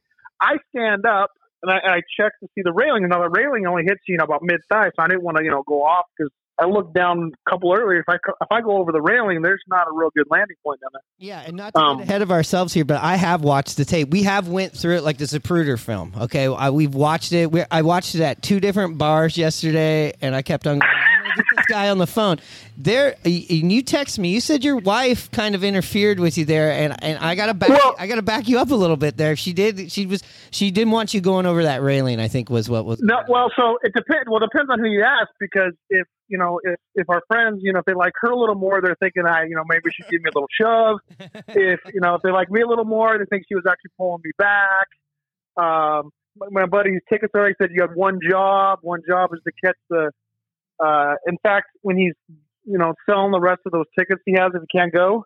I stand up and I, and I check to see the railing. And now the railing only hits you know about mid thigh, so I didn't want to you know go off because I looked down a couple earlier. If I if I go over the railing, there's not a real good landing point down there. Yeah, and not to Um, get ahead of ourselves here, but I have watched the tape. We have went through it like the Zapruder film. Okay, I, we've watched it. we I watched it at two different bars yesterday, and I kept on. Get this guy on the phone. There, and you text me. You said your wife kind of interfered with you there, and and I gotta back. I gotta back you up a little bit there. She did. She was. She didn't want you going over that railing. I think was what was. No, well, so it depends. Well, it depends on who you ask because if you know if if our friends, you know, if they like her a little more, they're thinking I, you know, maybe she give me a little shove. [LAUGHS] if you know if they like me a little more, they think she was actually pulling me back. Um, my, buddy's ticket story said you had one job. One job is to catch the Uh, in fact, when he's you know selling the rest of those tickets he has if he can't go,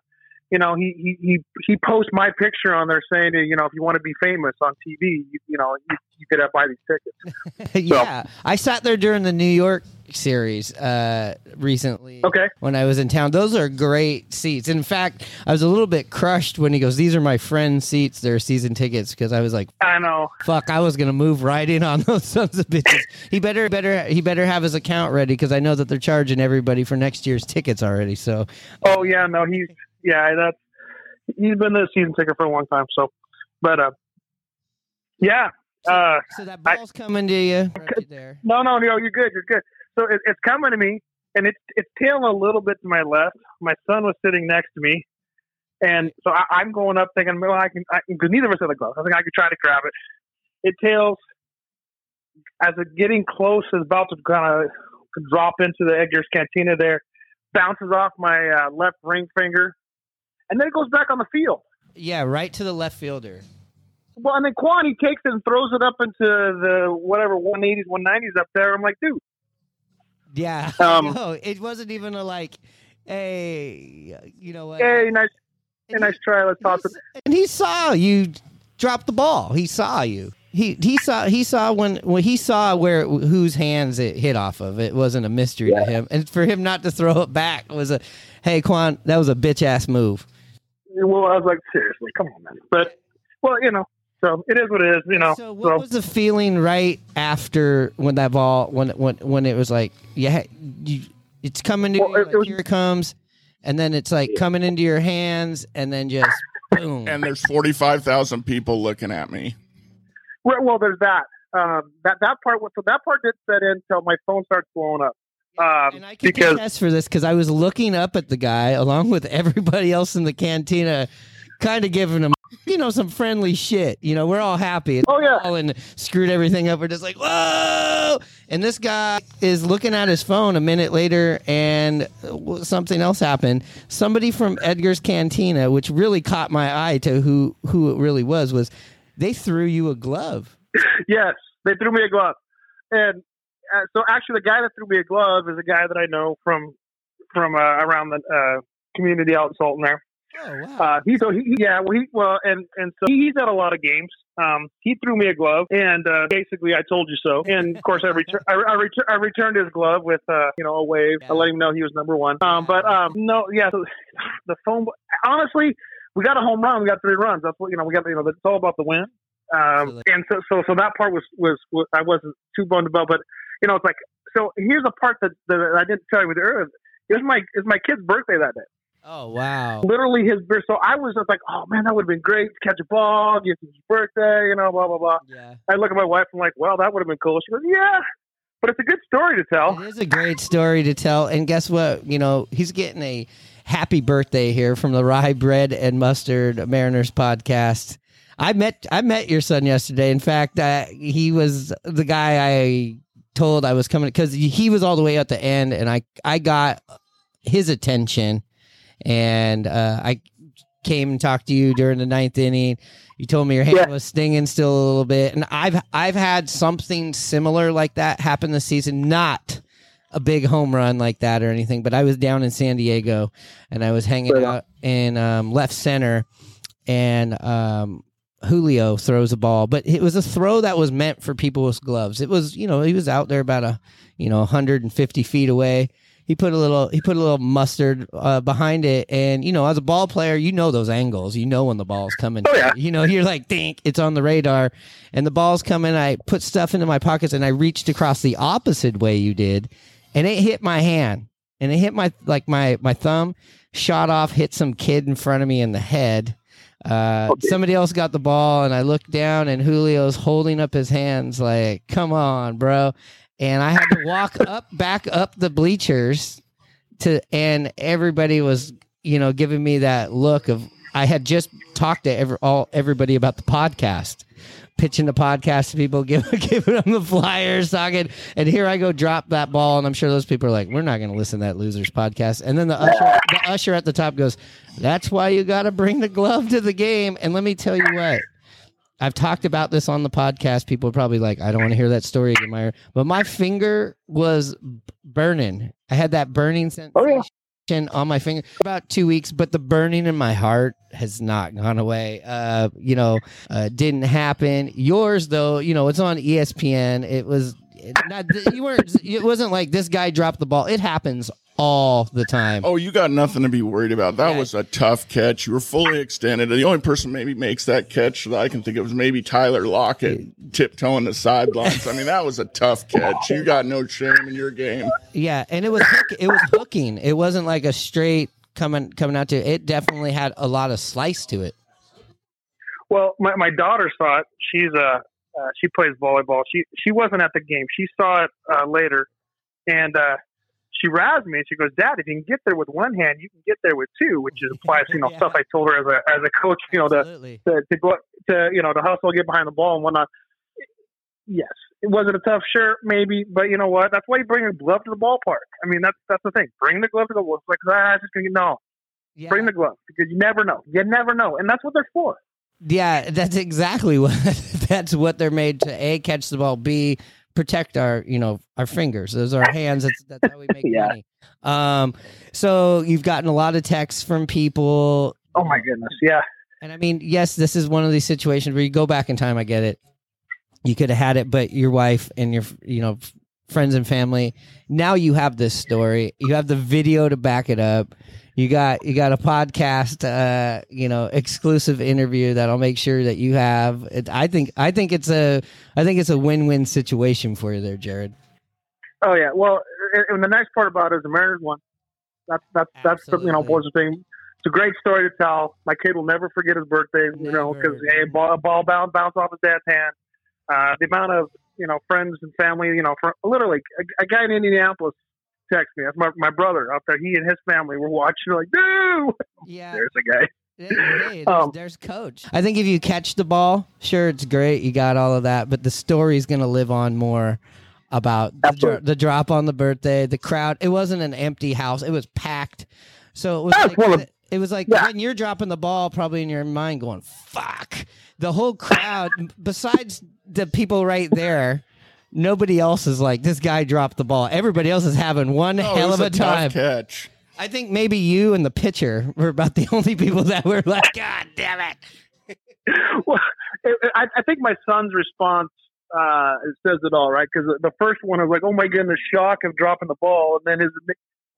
you know he he he, he posts my picture on there saying you know if you want to be famous on TV, you, you know you, you could have buy these tickets. [LAUGHS] yeah, I sat there during the New York series uh, recently. Okay. When I was in town, those are great seats. In fact, I was a little bit crushed when he goes, "These are my friend's seats. They're season tickets." Because I was like, I know. "Fuck!" I was gonna move right in on [LAUGHS] those sons of bitches. he better, better, he better have his account ready because I know that they're charging everybody for next year's tickets already. So, Oh yeah, no, he's yeah, that's he's been the season ticket for a long time. So, but uh, yeah. Uh, so that ball's coming to you right there. no, no, no, you're good, you're good. So it, it's coming to me, and it's it's tailing a little bit to my left. My son was sitting next to me, and so I, I'm going up thinking, well, I can, because neither of us have the gloves. I think I could try to grab it. It tails as it getting close, is about to kind of drop into the Edgar's Cantina there, bounces off my uh, left ring finger, and then it goes back on the field. Yeah, right to the left fielder. Well, and then Kwan he takes it and throws it up into the whatever 180s, 190s up there. I'm like, dude, Yeah. [LAUGHS] Um, no, it wasn't even a like, hey, you know what? hey, nice, hey, nice try. Let's it. And he saw you drop the ball. He saw you. He he saw he saw when when he saw where whose hands it hit off of. It wasn't a mystery to him, and for him not to throw it back was a, hey Kwan, that was a bitch ass move. Well, I was like, seriously, come on, man. But well, you know, so it is what it is. You know. So what was the feeling right after when that ball when when when it was like yeah you it's coming to you, like, here it comes, and then it's like coming into your hands, and then just [LAUGHS] boom. And there's 45,000 people looking at me. Well, well there's that. Um, that that part. was- So that part did set in until my phone starts blowing up. Um, I can because contest for this because I was looking up at the guy along with [LAUGHS] everybody else in the cantina, kind of giving him, you know, some friendly shit. You know, we're all happy. Oh yeah, and screwed everything up. We're just like, whoa! And this guy is looking at his phone a minute later, and uh, something else happened. Somebody from Edgar's Cantina, which really caught my eye to who who it really was, was they threw you a glove. [LAUGHS] yes, they threw me a glove, and uh, so actually, the guy that threw me a glove is a guy that I know from from uh, around the uh, community out in Sultan there. Oh wow! Uh, he so he yeah well he well and and so he's at a lot of games. Um, he threw me a glove, and uh, basically I told you so. And of course I retur- I, I, retur- I returned his glove with uh, you know a wave. I let him know he was number one. Um, but um, no, yeah, so the phone. Honestly, we got a home run. We got three runs. That's what you know. We got you know. It's all about the win. Um, and so so so that part was was, was I wasn't too bummed about, but you know it's like so. Here's a part that, that I didn't tell you with earlier. It was my it was my kid's birthday that day Oh wow! literally his birth. So I was just like, oh man, that would have been great to catch a ball, get his birthday, you know, blah blah blah. Yeah. I look at my wife. I'm like, well, that would have been cool. She goes, yeah, but it's a good story to tell. It is a great story to tell. And guess what? You know, he's getting a happy birthday here from the Rye Bread and Mustard Mariners podcast. I met I met your son yesterday. In fact, uh, he was the guy I told I was coming because he was all the way at the end, and I I got his attention, and uh, I came and talked to you during the ninth inning. You told me your hand was stinging still a little bit, and I've I've had something similar like that happen this season. Not a big home run like that or anything, but I was down in San Diego, and I was hanging out in um, left center, and um, Julio throws a ball, but it was a throw that was meant for people with gloves. It was, you know, he was out there about a, you know, 150 feet away. He put a little, he put a little mustard uh, behind it, and you know, as a ball player, you know those angles. You know when the ball's coming. Oh yeah. You know, you're like, think it's on the radar, and the ball's coming. I put stuff into my pockets, and I reached across the opposite way you did, and it hit my hand, and it hit my like my my thumb, shot off, hit some kid in front of me in the head. Uh, Somebody else got the ball, and I looked down, and Julio's holding up his hands, like, "Come on, bro!" And I had to walk [LAUGHS] up, back up the bleachers to, and everybody was, you know, giving me that look of I had just talked to every, all everybody about the podcast, pitching the podcast to people, [LAUGHS] giving giving them the flyers, talking, and here I go drop that ball, and I'm sure those people are like, "We're not going to listen to that losers podcast." And then the usher, the usher at the top goes, "That's why you got to bring the glove to the game." And let me tell you what. I've talked about this on the podcast. People are probably like, I don't want to hear that story again, Meyer. But my finger was burning. I had that burning sensation oh, on my finger about two weeks, but the burning in my heart has not gone away. Uh, you know, uh, didn't happen. Yours though, you know, it's on ESPN. It was not, you weren't. It wasn't like this guy dropped the ball. It happens all the time. Oh, you got nothing to be worried about. That was a tough catch. You were fully extended. The only person maybe makes that catch that I can think of is maybe Tyler Lockett tiptoeing the sidelines. I mean, that was a tough catch. You got no shame in your game. Yeah, and it was hook, it was hooking. It wasn't like a straight coming coming out to. It it definitely had a lot of slice to it. Well, my, my daughter saw it. She's a uh she plays volleyball. She she wasn't at the game. She saw it uh, later, and uh, she razzed me. And she goes, "Dad, if you can get there with one hand, you can get there with two, which is [LAUGHS] applies, you know, stuff I told her as a as a coach, you know, to to, to go to you know to hustle, get behind the ball, and whatnot. Yes, it was it a tough shirt, maybe, but you know what? That's why you bring a glove to the ballpark. I mean, that's that's the thing. Bring the glove to the ball. It's like ah, it's just gonna no. Bring the glove because you never know. You never know, and that's what they're for. Yeah, that's exactly [LAUGHS] what that's what they're made to a catch the ball, b protect our you know our fingers. Those are our hands. That's that's how we [LAUGHS] make Yeah. money. Um, so you've gotten a lot of texts from people. Oh my goodness, yeah. And I mean, yes, this is one of these situations where you go back in time. I get it. You could have had it, but your wife and your you know friends and family. Now you have this story. You have the video to back it up. You got you got a podcast, uh, you know, exclusive interview that I'll make sure that you have. It, I think I think it's a I think it's a win win situation for you there, Jared. Oh yeah. Well, and- and the nice part about it is the Mariners won. That's that's that's the, you know boys saying. It's a great story to tell. My kid will never forget his birthday. You know, because a ball, a ball bounce bounced off his dad's hand. Uh, the amount of you know friends and family. You know, for, literally a, a guy in Indianapolis texted me. That's my my brother up there. He and his family were watching. Like, dude, yeah, there's a guy. [LAUGHS] Hey, there's, um, there's coach. I think if you catch the ball, sure, it's great. You got all of that, but the story's going to live on more about the, the drop on the birthday, the crowd. It wasn't an empty house; it was packed. So it was like, it was like when you're dropping the ball, probably in your mind going "fuck." The whole crowd, [LAUGHS] besides the people right there. Nobody else is like this guy dropped the ball. Everybody else is having one No, it hell was of a a tough time. catch. I think maybe you and the pitcher were about the [LAUGHS] only people that were like, God damn it. [LAUGHS] well, it, it- I, I think my son's response uh, says it all, right? Because the first one was like, "Oh my goodness, the shock of dropping the ball," and then his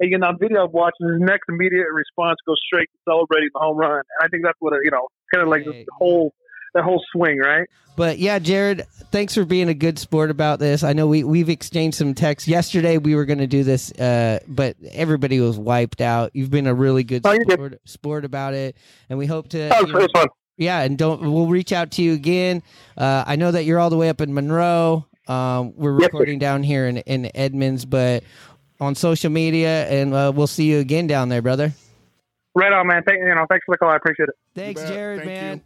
again on video I'm watching his next immediate response goes straight to celebrating the home run. And I think that's what it, you know, kind of like the whole that whole swing, right? But yeah, Jared, thanks for being a good sport about this. I know we we've exchanged some texts yesterday. We were going to do this, uh, but everybody was wiped out. You've been a really good sport, sport about it, and we hope to. Oh, you know- fun. Yeah, and don't we'll reach out to you again. Uh, I know that you're all the way up in Monroe. Um, we're Yes, sir. recording down here in, in Edmonds, but on social media, and uh, we'll see you again down there, brother. Right on, man. Thank, you know, thanks for the call. I appreciate it. Thanks, Jared, man.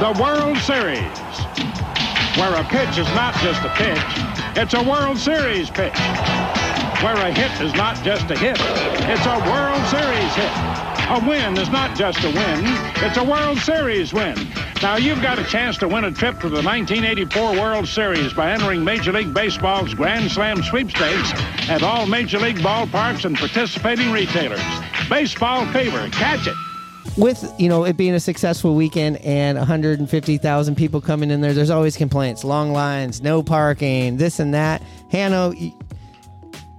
The World Series, where a pitch is not just a pitch, it's a World Series pitch. Where a hit is not just a hit, it's a World Series hit. A win is not just a win, it's a World Series win. Now you've got a chance to win a trip to the 1984 World Series by entering Major League Baseball's Grand Slam sweepstakes at all Major League ballparks and participating retailers. Baseball fever, catch it. With you know it being a successful weekend and 150,000 people coming in there, there's always complaints, long lines, no parking, this and that. Hanno,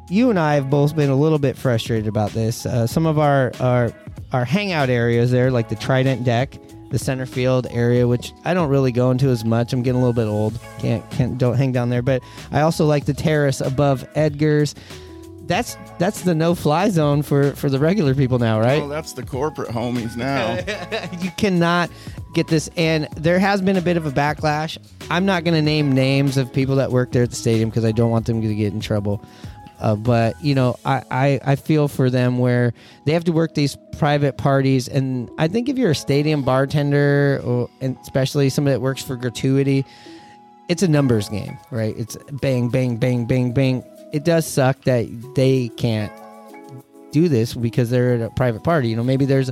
you and I have both been a little bit frustrated about this. Uh, some of our our our hangout areas there, like the Trident deck, the center field area, which I don't really go into as much. I'm getting a little bit old. Can't can't don't hang down there. But I also like the terrace above Edgar's. That's that's the no fly zone for for the regular people now, right? Well, that's the corporate homies now. [LAUGHS] you cannot get this and there has been a bit of a backlash i'm not going to name names of people that work there at the stadium because i don't want them to get in trouble uh, but you know I, I i feel for them where they have to work these private parties and i think if you're a stadium bartender or and especially somebody that works for gratuity it's a numbers game right it's bang bang bang bang bang it does suck that they can't do this because they're at a private party. You know, maybe there's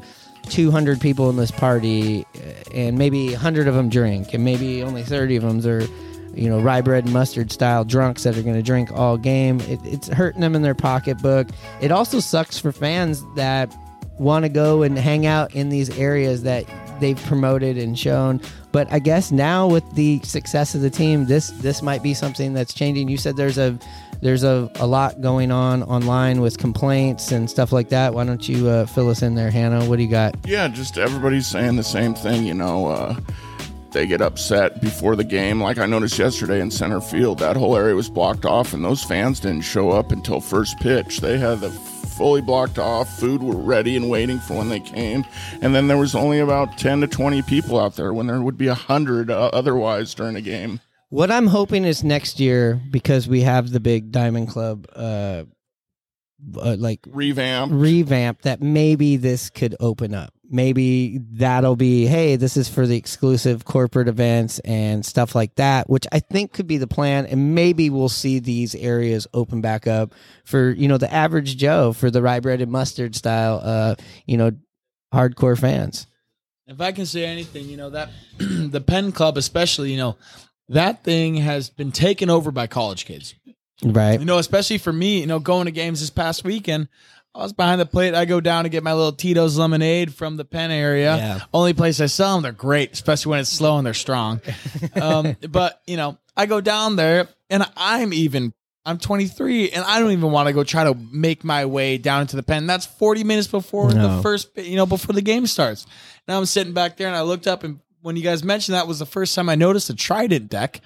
200 people in this party, uh, and maybe 100 of them drink, and maybe only 30 of them are you know, rye bread and mustard style drunks that are going to drink all game. It, it's hurting them in their pocketbook. It also sucks for fans that want to go and hang out in these areas that they've promoted and shown. But I guess now with the success of the team, this this might be something that's changing. You said there's a there's a, a lot going on online with complaints and stuff like that. Why don't you uh, fill us in there, Hannah? What do you got? Yeah, just everybody's saying the same thing. You know, uh, they get upset before the game. Like I noticed yesterday in center field, that whole area was blocked off, and those fans didn't show up until first pitch. They had the fully blocked off. Food were ready and waiting for when they came, and then there was only about ten to twenty people out there when there would be a hundred uh, otherwise during a game. What I'm hoping is next year because we have the big Diamond Club, uh, uh like Revamp. revamp that maybe this could open up. Maybe that'll be, hey, this is for the exclusive corporate events and stuff like that, which I think could be the plan. And maybe we'll see these areas open back up for, you know, the average Joe, for the rye bread and mustard style, uh, you know, hardcore fans. If I can say anything, you know that [CLEARS THROAT] the Penn Club, especially, you know, that thing has been taken over by college kids. Right. You know, especially for me, you know, going to games this past weekend, I was behind the plate. I go down to get my little Tito's lemonade from the Penn area. Yeah. Only place I sell them. They're great, especially when it's slow and they're strong. [LAUGHS] um, but you know, I go down there and I'm even. I'm 23 and I don't even want to go try to make my way down into the pen. That's 40 minutes before No. the first, you know, before the game starts. Now I'm sitting back there and I looked up and when you guys mentioned that was the first time I noticed a Trident deck,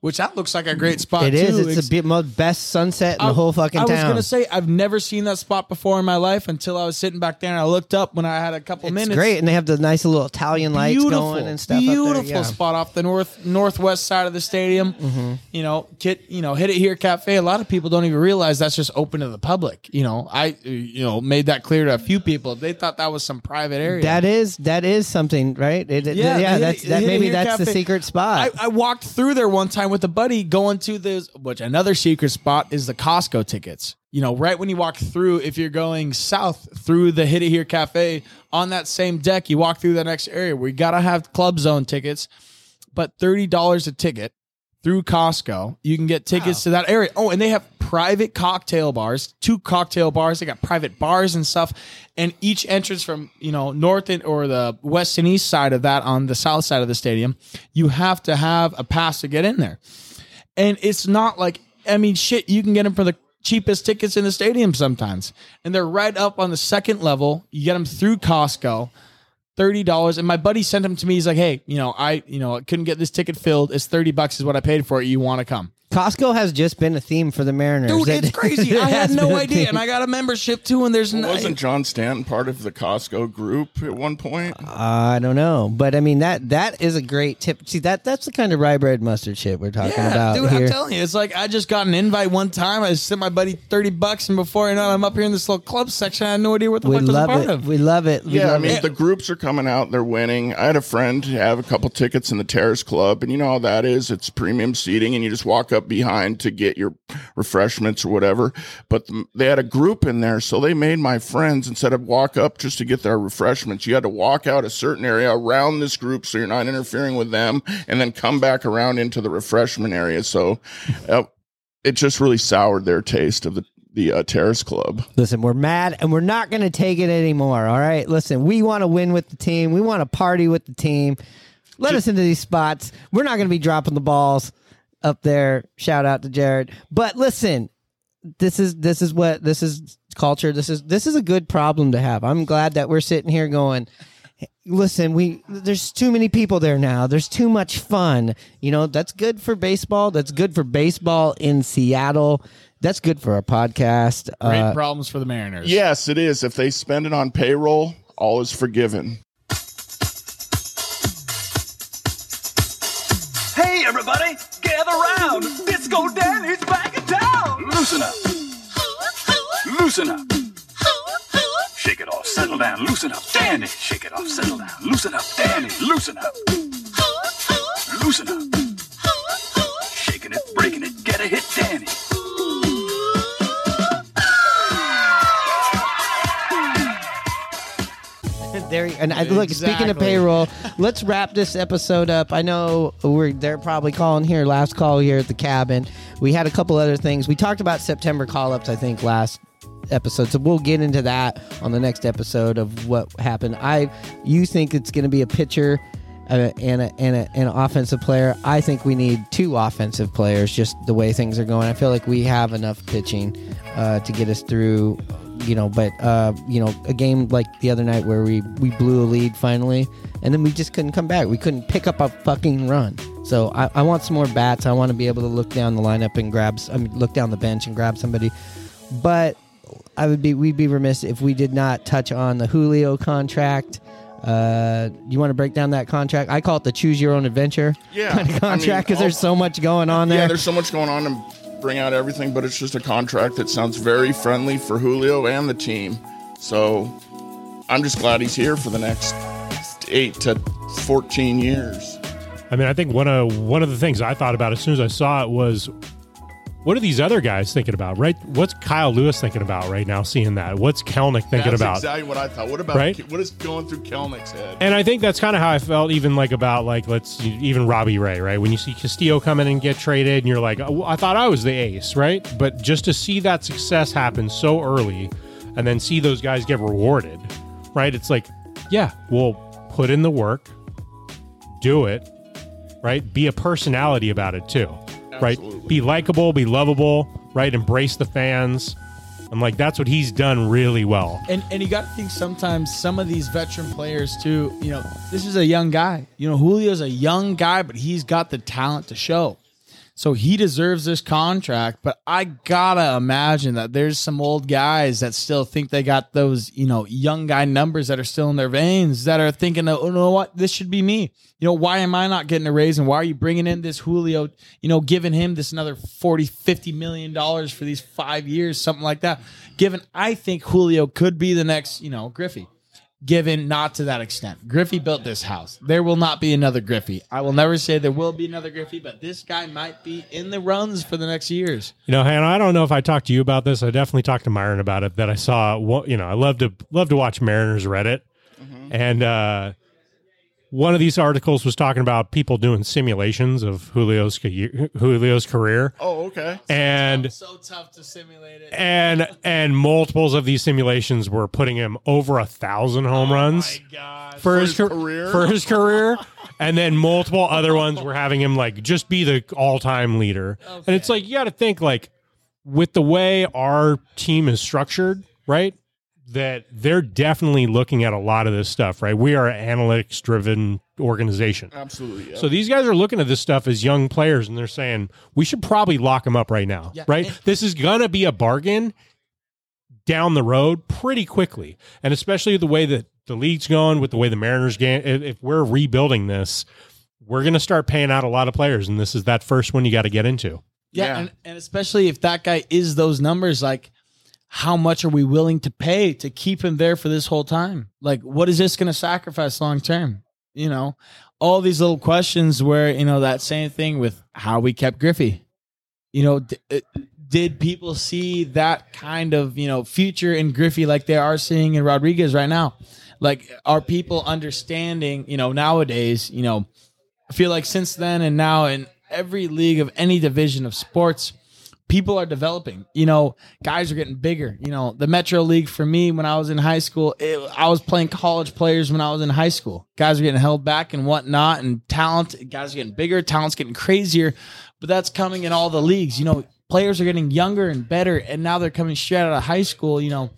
which that looks like a great spot. It is. too. It's the most best sunset in the whole fucking town. I was gonna say I've never seen that spot before in my life until I was sitting back there and I looked up when I had a couple it's minutes. great, and they have the nice little Italian lights beautiful, going and stuff. Beautiful up there. Yeah. spot off the north northwest side of the stadium. Mm-hmm. You know, kit. You know, hit it here cafe. A lot of people don't even realize that's just open to the public. You know, I you know made that clear to a few people. They thought that was some private area. That is that is something, right? It, it- yeah, the that's that. Maybe Here that's the Cafe. secret spot. I, I walked through there one time with a buddy going to this, which another secret spot is the Costco tickets. You know, right when you walk through, if you're going south through the Hit It Here Cafe on that same deck, you walk through the next area where you got to have Club Zone tickets, but $30 a ticket through Costco. You can get tickets to that area. Oh, and they have private cocktail bars, two cocktail bars. They got private bars and stuff. And each entrance from, you know, north and, or the west and east side of that on the south side of the stadium, you have to have a pass to get in there. And it's not like, I mean, shit, you can get them for the cheapest tickets in the stadium sometimes. And they're right up on the second level. You get them through Costco. Thirty dollars, and my buddy sent them to me. He's like, "Hey, you know, I, you know, couldn't get this ticket filled. It's thirty bucks is what I paid for it. You want to come?" Costco has just been a theme for the Mariners. Dude, It- it's crazy. it [LAUGHS] I had no idea, theme. and I got a membership too. And there's no, Wasn't John Stanton part of the Costco group at one point? I don't know, but I mean that that is a great tip. See that that's the kind of rye bread mustard shit we're talking yeah, about dude. here. I'm telling you, it's like I just got an invite one time. I sent my buddy thirty bucks, and before I know, it, I'm up here in this little club section. I had no idea what the we fuck was a love part it. of. We love it. We Yeah, I love mean it. the groups are coming out, they're winning. I had a friend have a couple tickets in the Terrace Club, and you know how that is. It's premium seating, and you just walk up behind to get your refreshments or whatever. But the, they had a group in there, so they made my friends instead of walk up just to get their refreshments, you had to walk out a certain area around this group, so you're not interfering with them, and then come back around into the refreshment area. So [LAUGHS] uh, it just really soured their taste of the the uh, Terrace Club. Listen, we're mad and we're not going to take it anymore. All right. Listen, we want to win with the team. We want to party with the team. Let us into these spots. We're not going to be dropping the balls up there. Shout out to Jared. But listen, this is this is what this is culture. This is this is a good problem to have. I'm glad that we're sitting here going. Listen, we there's too many people there now. There's too much fun. You know, that's good for baseball. That's good for baseball in Seattle. That's good for our podcast. Great Uh, problems for the Mariners. Yes, it is. If they spend it on payroll, all is forgiven. Hey, everybody, gather round. Disco Danny's back in town. Loosen up. Loosen up. Shake it off, settle down, loosen up, Danny. Shake it off, settle down, loosen up, Danny. Loosen up. Loosen up. Shaking it, breaking it, get a hit, Danny. There, And I, look, speaking of payroll, let's wrap this episode up. I know we're they're probably calling here, last call here at the cabin. We had a couple other things. We talked about September call ups, I think, last episode. So we'll get into that on the next episode of what happened. I you think it's going to be a pitcher uh, and a, and a, and an offensive player. I think we need two offensive players. Just the way things are going, I feel like we have enough pitching uh, to get us through. You know, but uh, you know, a game like the other night where we we blew a lead finally, and then we just couldn't come back. We couldn't pick up a fucking run. So I, I want some more bats. I want to be able to look down the lineup and grab. I mean, look down the bench and grab somebody. But I would be we'd be remiss if we did not touch on the Julio contract. Uh, you want to break down that contract? I call it the choose your own adventure Yeah, kind of I mean, contract because there's so much going on there. Yeah, there's so much going on and bring out everything, but it's just a contract that sounds very friendly for Julio and the team. So I'm just glad he's here for the next eight to 14 years. I mean, I think one of one of the things I thought about as soon as I saw it was, what are these other guys thinking about? Right? What's Kyle Lewis thinking about right now? Seeing that, what's Kelenic thinking That's about? exactly what I thought. What about Right? what is going through Kelenic's head? And I think that's kind of how I felt, even like about like let's even Robbie Ray, right? When you see Castillo come in and get traded, and you're like, oh, I thought I was the ace, right? But just to see that success happen so early, and then see those guys get rewarded, right? It's like, yeah, we'll put in the work, do it, right? Be a personality about it too, right? Be likable, be lovable, right? Embrace the fans. I'm like, that's what he's done really well. And and you got to think sometimes some of these veteran players too. You know, this is a young guy. You know, Julio's a young guy, but he's got the talent to show. So he deserves this contract. But I gotta imagine that there's some old guys that still think they got those, you know, young guy numbers that are still in their veins that are thinking, oh, you know what, this should be me. You know, why am I not getting a raise? And why are you bringing in this Julio, you know, giving him this another 40, 50 million dollars for these five years, something like that? Given I think Julio could be the next, you know, Griffey. Given not to that extent. Griffey built this house. There will not be another Griffey. I will never say there will be another Griffey, but this guy might be in the runs for the next years. You know, Hannah, I don't know if I talked to you about this. I definitely talked to Myrone about it. That I saw, you know, I love to love to watch Mariners Reddit, and uh, one of these articles was talking about people doing simulations of Julio's Julio's career, Oh, okay. and So tough to simulate it. and and multiples of these simulations were putting him over a thousand oh home runs for, his, his career? For his career, and then multiple other ones were having him like just be the all time leader. And it's like you got to think like with the way our team is structured, right? That they're definitely looking at a lot of this stuff, right? We are an analytics driven organization. Absolutely. Yeah. So these guys are looking at this stuff as young players and they're saying, we should probably lock them up right now, Yeah, right? and- this is going to be a bargain down the road pretty quickly. And especially the way that the league's going, with the way the Mariners game, if, if we're rebuilding this, we're going to start paying out a lot of players. And this is that first one you got to get into. Yeah, Yeah. And, and especially if that guy is those numbers, like how much are we willing to pay to keep him there for this whole time? Like, what is this going to sacrifice long term? You know, all these little questions where, you know, that same thing with how we kept Griffey. You know, d- uh, did people see that kind of, you know, future in Griffey like they are seeing in Rodriguez right now? Like, are people understanding, you know, nowadays, you know, I feel like since then and now in every league of any division of sports, people are developing. You know, guys are getting bigger. You know, the Metro League for me when I was in high school, it, I was playing college players when I was in high school. Guys are getting held back and whatnot, and talent. Guys are getting bigger. Talent's getting crazier, but that's coming in all the leagues. You know, players are getting younger and better, and now they're coming straight out of high school. You know.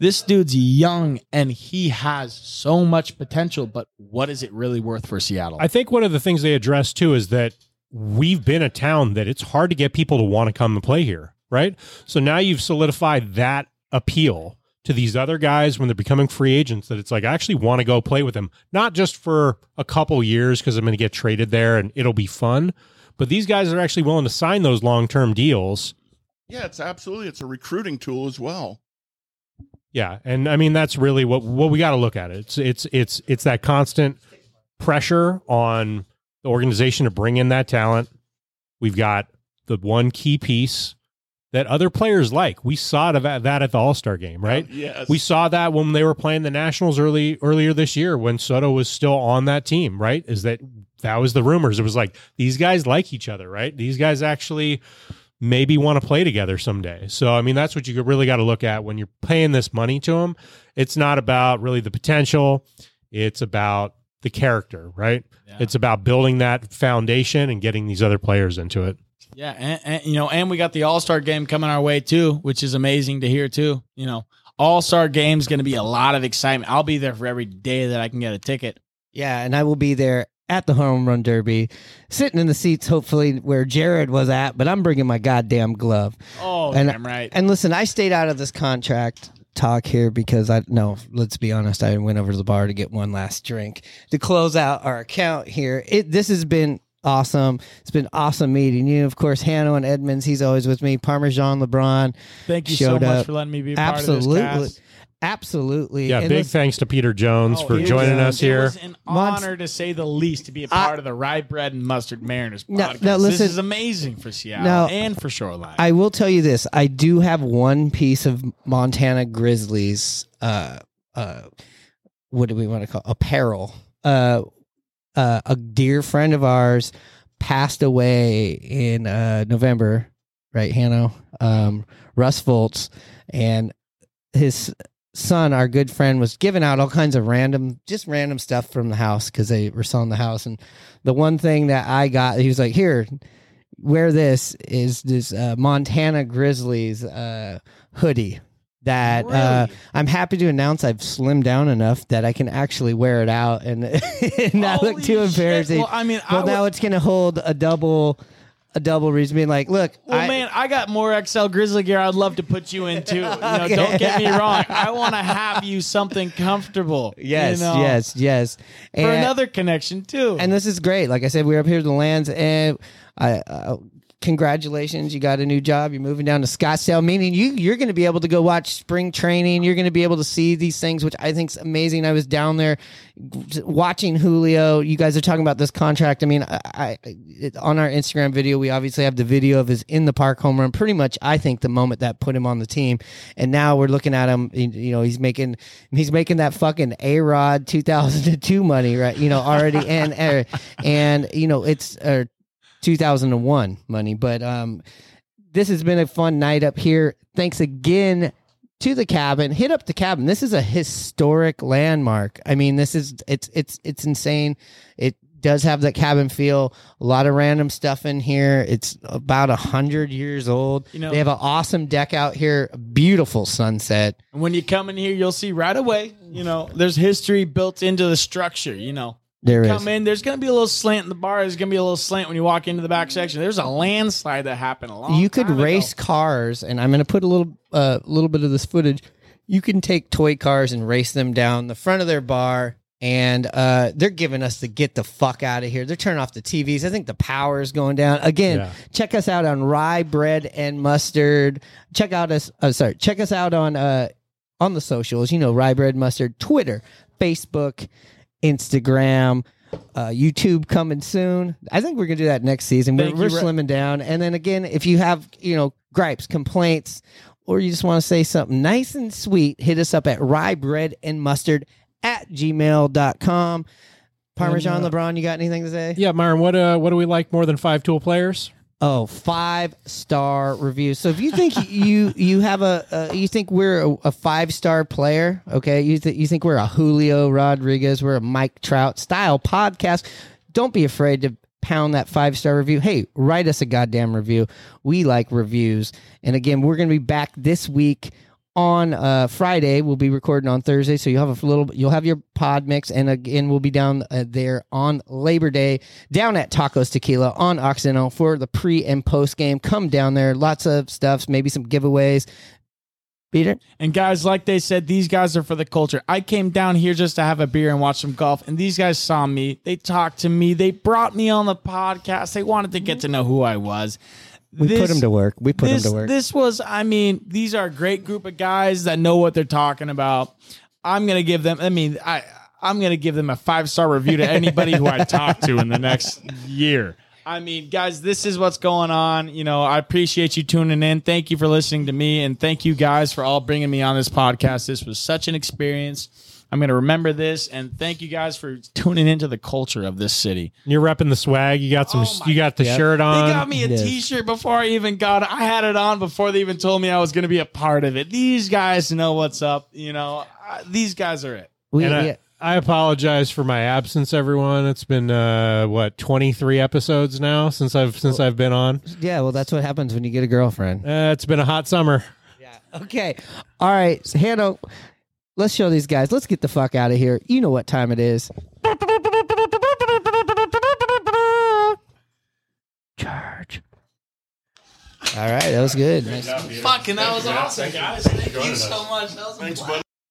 This dude's young and he has so much potential, but what is it really worth for Seattle? I think one of the things they address too is that we've been a town that it's hard to get people to want to come and play here, right? So now you've solidified that appeal to these other guys when they're becoming free agents that it's like I actually want to go play with them, not just for a couple years because I'm going to get traded there and it'll be fun, but these guys are actually willing to sign those long-term deals. yeah, it's absolutely it's a recruiting tool as well. Yeah, and I mean that's really what what we got to look at. It's it's it's it's that constant pressure on the organization to bring in that talent. We've got the one key piece that other players like. We saw that that at the All Star game, right? [LAUGHS] yes. We saw that when they were playing the Nationals early earlier this year when Soto was still on that team, right? Is that that was the rumors? It was like these guys like each other, right? These guys actually maybe want to play together someday. So I mean, that's what you really got to look at when you're paying this money to them. It's not about really the potential; it's about the character, right? It's about building that foundation and getting these other players into it. Yeah, and, and you know, and we got the All Star game coming our way too, which is amazing to hear too. You know, All Star game's going to be a lot of excitement. I'll be there for every day that I can get a ticket. Yeah, and I will be there at the home run derby, sitting in the seats, hopefully where Jared was at. But I'm bringing my goddamn glove. Oh, and, damn right. And listen, I stayed out of this contract talk here because I no, let's be honest, I went over to the bar to get one last drink to close out our account here. It this has been awesome. It's been awesome meeting you. Of course, Hanno and Edmonds, he's always with me. Parmesan LeBron. Thank you so much up. for letting me be a part of this Absolutely. Cast. Absolutely. Yeah, And big listen- thanks to Peter Jones for It joining was- us here. It was an honor to say the least to be a part of the Rye Bread and Mustard Mariners No, podcast. no, listen- this is amazing for Seattle No. and for Shoreline. I will tell you this: I do have one piece of Montana Grizzlies. Uh, uh, what do we want to call apparel? Uh, uh, a dear friend of ours passed away in uh, November, right, Hanno? Um, Russ Volts, and his son, our good friend, was giving out all kinds of random, just random stuff from the house because they were selling the house. And the one thing that I got, he was like, "Here, wear this." Is this uh, Montana Grizzlies uh, hoodie? That uh, I'm happy to announce I've slimmed down enough that I can actually wear it out and, [LAUGHS] and not look too embarrassing. Well, I mean, I well, now would- it's going to hold a double, a double reason. Being like, look, Well, I, man, I got more XL Grizzly gear. I'd love to put you in too. You know, Okay. don't get me [LAUGHS] wrong. I want to have you something comfortable. you Yes, know, yes, yes. For And- another connection too. And this is great. Like I said, we are up here to the lands, and I. Uh, Congratulations! You got a new job. You're moving down to Scottsdale, meaning you you're going to be able to go watch spring training. You're going to be able to see these things, which I think's amazing. I was down there watching Julio. You guys are talking about this contract. I mean, I, I it, on our Instagram video, we obviously have the video of his in the park home run. Pretty much, I think the moment that put him on the team, and now we're looking at him. You know, he's making he's making that fucking A Rod 2002 money, right? You know, already and and, and you know it's uh, 2001 money, but um, this has been a fun night up here. Thanks again to the cabin. Hit up the cabin. This is a historic landmark. I mean, this is it's it's it's insane. It does have that cabin feel. A lot of random stuff in here. It's about a hundred years old. You know- they have an awesome deck out here. Beautiful sunset. And when you come in here, you'll see right away. You know, there's history built into the structure. You know, There is. come in. There's going to be a little slant in the bar. There's going to be a little slant when you walk into the back section. There's a landslide that happened a long. you could time ago. race cars, and I'm going to put a little uh, little bit of this footage. You can take toy cars and race them down the front of their bar, and uh, they're giving us the get the fuck out of here. They're turning off the TVs. I think the power is going down again. Yeah. Check us out on Rye Bread and Mustard. Check out us. Uh, sorry, check us out on uh, on the socials. You know, Rye Bread Mustard, Twitter, Facebook, Instagram. Uh, YouTube coming soon. I think we're gonna do that next season. We're, we're slimming down, and then again, if you have you know gripes, complaints, or you just want to say something nice and sweet, hit us up at rye bread and mustard at gmail.com. Parmesan And, uh, LeBron, you got anything to say? Yeah, Myrone, what uh, what do we like more than five tool players? Oh, five star review. So if you think you you have a you think we're a, a five star player, okay? You th- you think we're a Julio Rodriguez, we're a Mike Trout style podcast? Don't be afraid to pound that five star review. Hey, write us a goddamn review. We like reviews. And again, we're going to be back this week on uh, Friday. We'll be recording on Thursday, so you'll have a little. You'll have your pod mix, and again, we'll be down uh, there on Labor Day, down at Tacos Tequila on Occidental for the pre and post game. Come down there, lots of stuff, maybe some giveaways. Peter, And guys, like they said, these guys are for the culture. I came down here just to have a beer and watch some golf, and these guys saw me. They talked to me. They brought me on the podcast. They wanted to get to know who I was. We put This- them to work. We put them this, to work. This was, I mean, these are a great group of guys that know what they're talking about. I'm gonna give them. I mean, I I'm gonna give them a five star review to anybody who I talk to in the next year. I mean, guys, this is what's going on. You know, I appreciate you tuning in. Thank you for listening to me, and thank you guys for all bringing me on this podcast. This was such an experience. I'm going to remember this, and thank you guys for tuning into the culture of this city. You're repping the swag. You got some. you got the shirt on. They got me a T-shirt before I even got it. I had it on before they even told me I was going to be a part of it. These guys know what's up. You know, uh, these guys are it. And I, I apologize for my absence, everyone. It's been uh, what 23 episodes now since I've since I've been on. Yeah, well, that's what happens when you get a girlfriend. Uh, it's been a hot summer. Yeah. Okay. All right, so Hannah, let's show these guys. Let's get the fuck out of here. You know what time it is. Charge. All right, that was good. Nice. Fucking, that was awesome, guys. Thank you so much. That was a blast.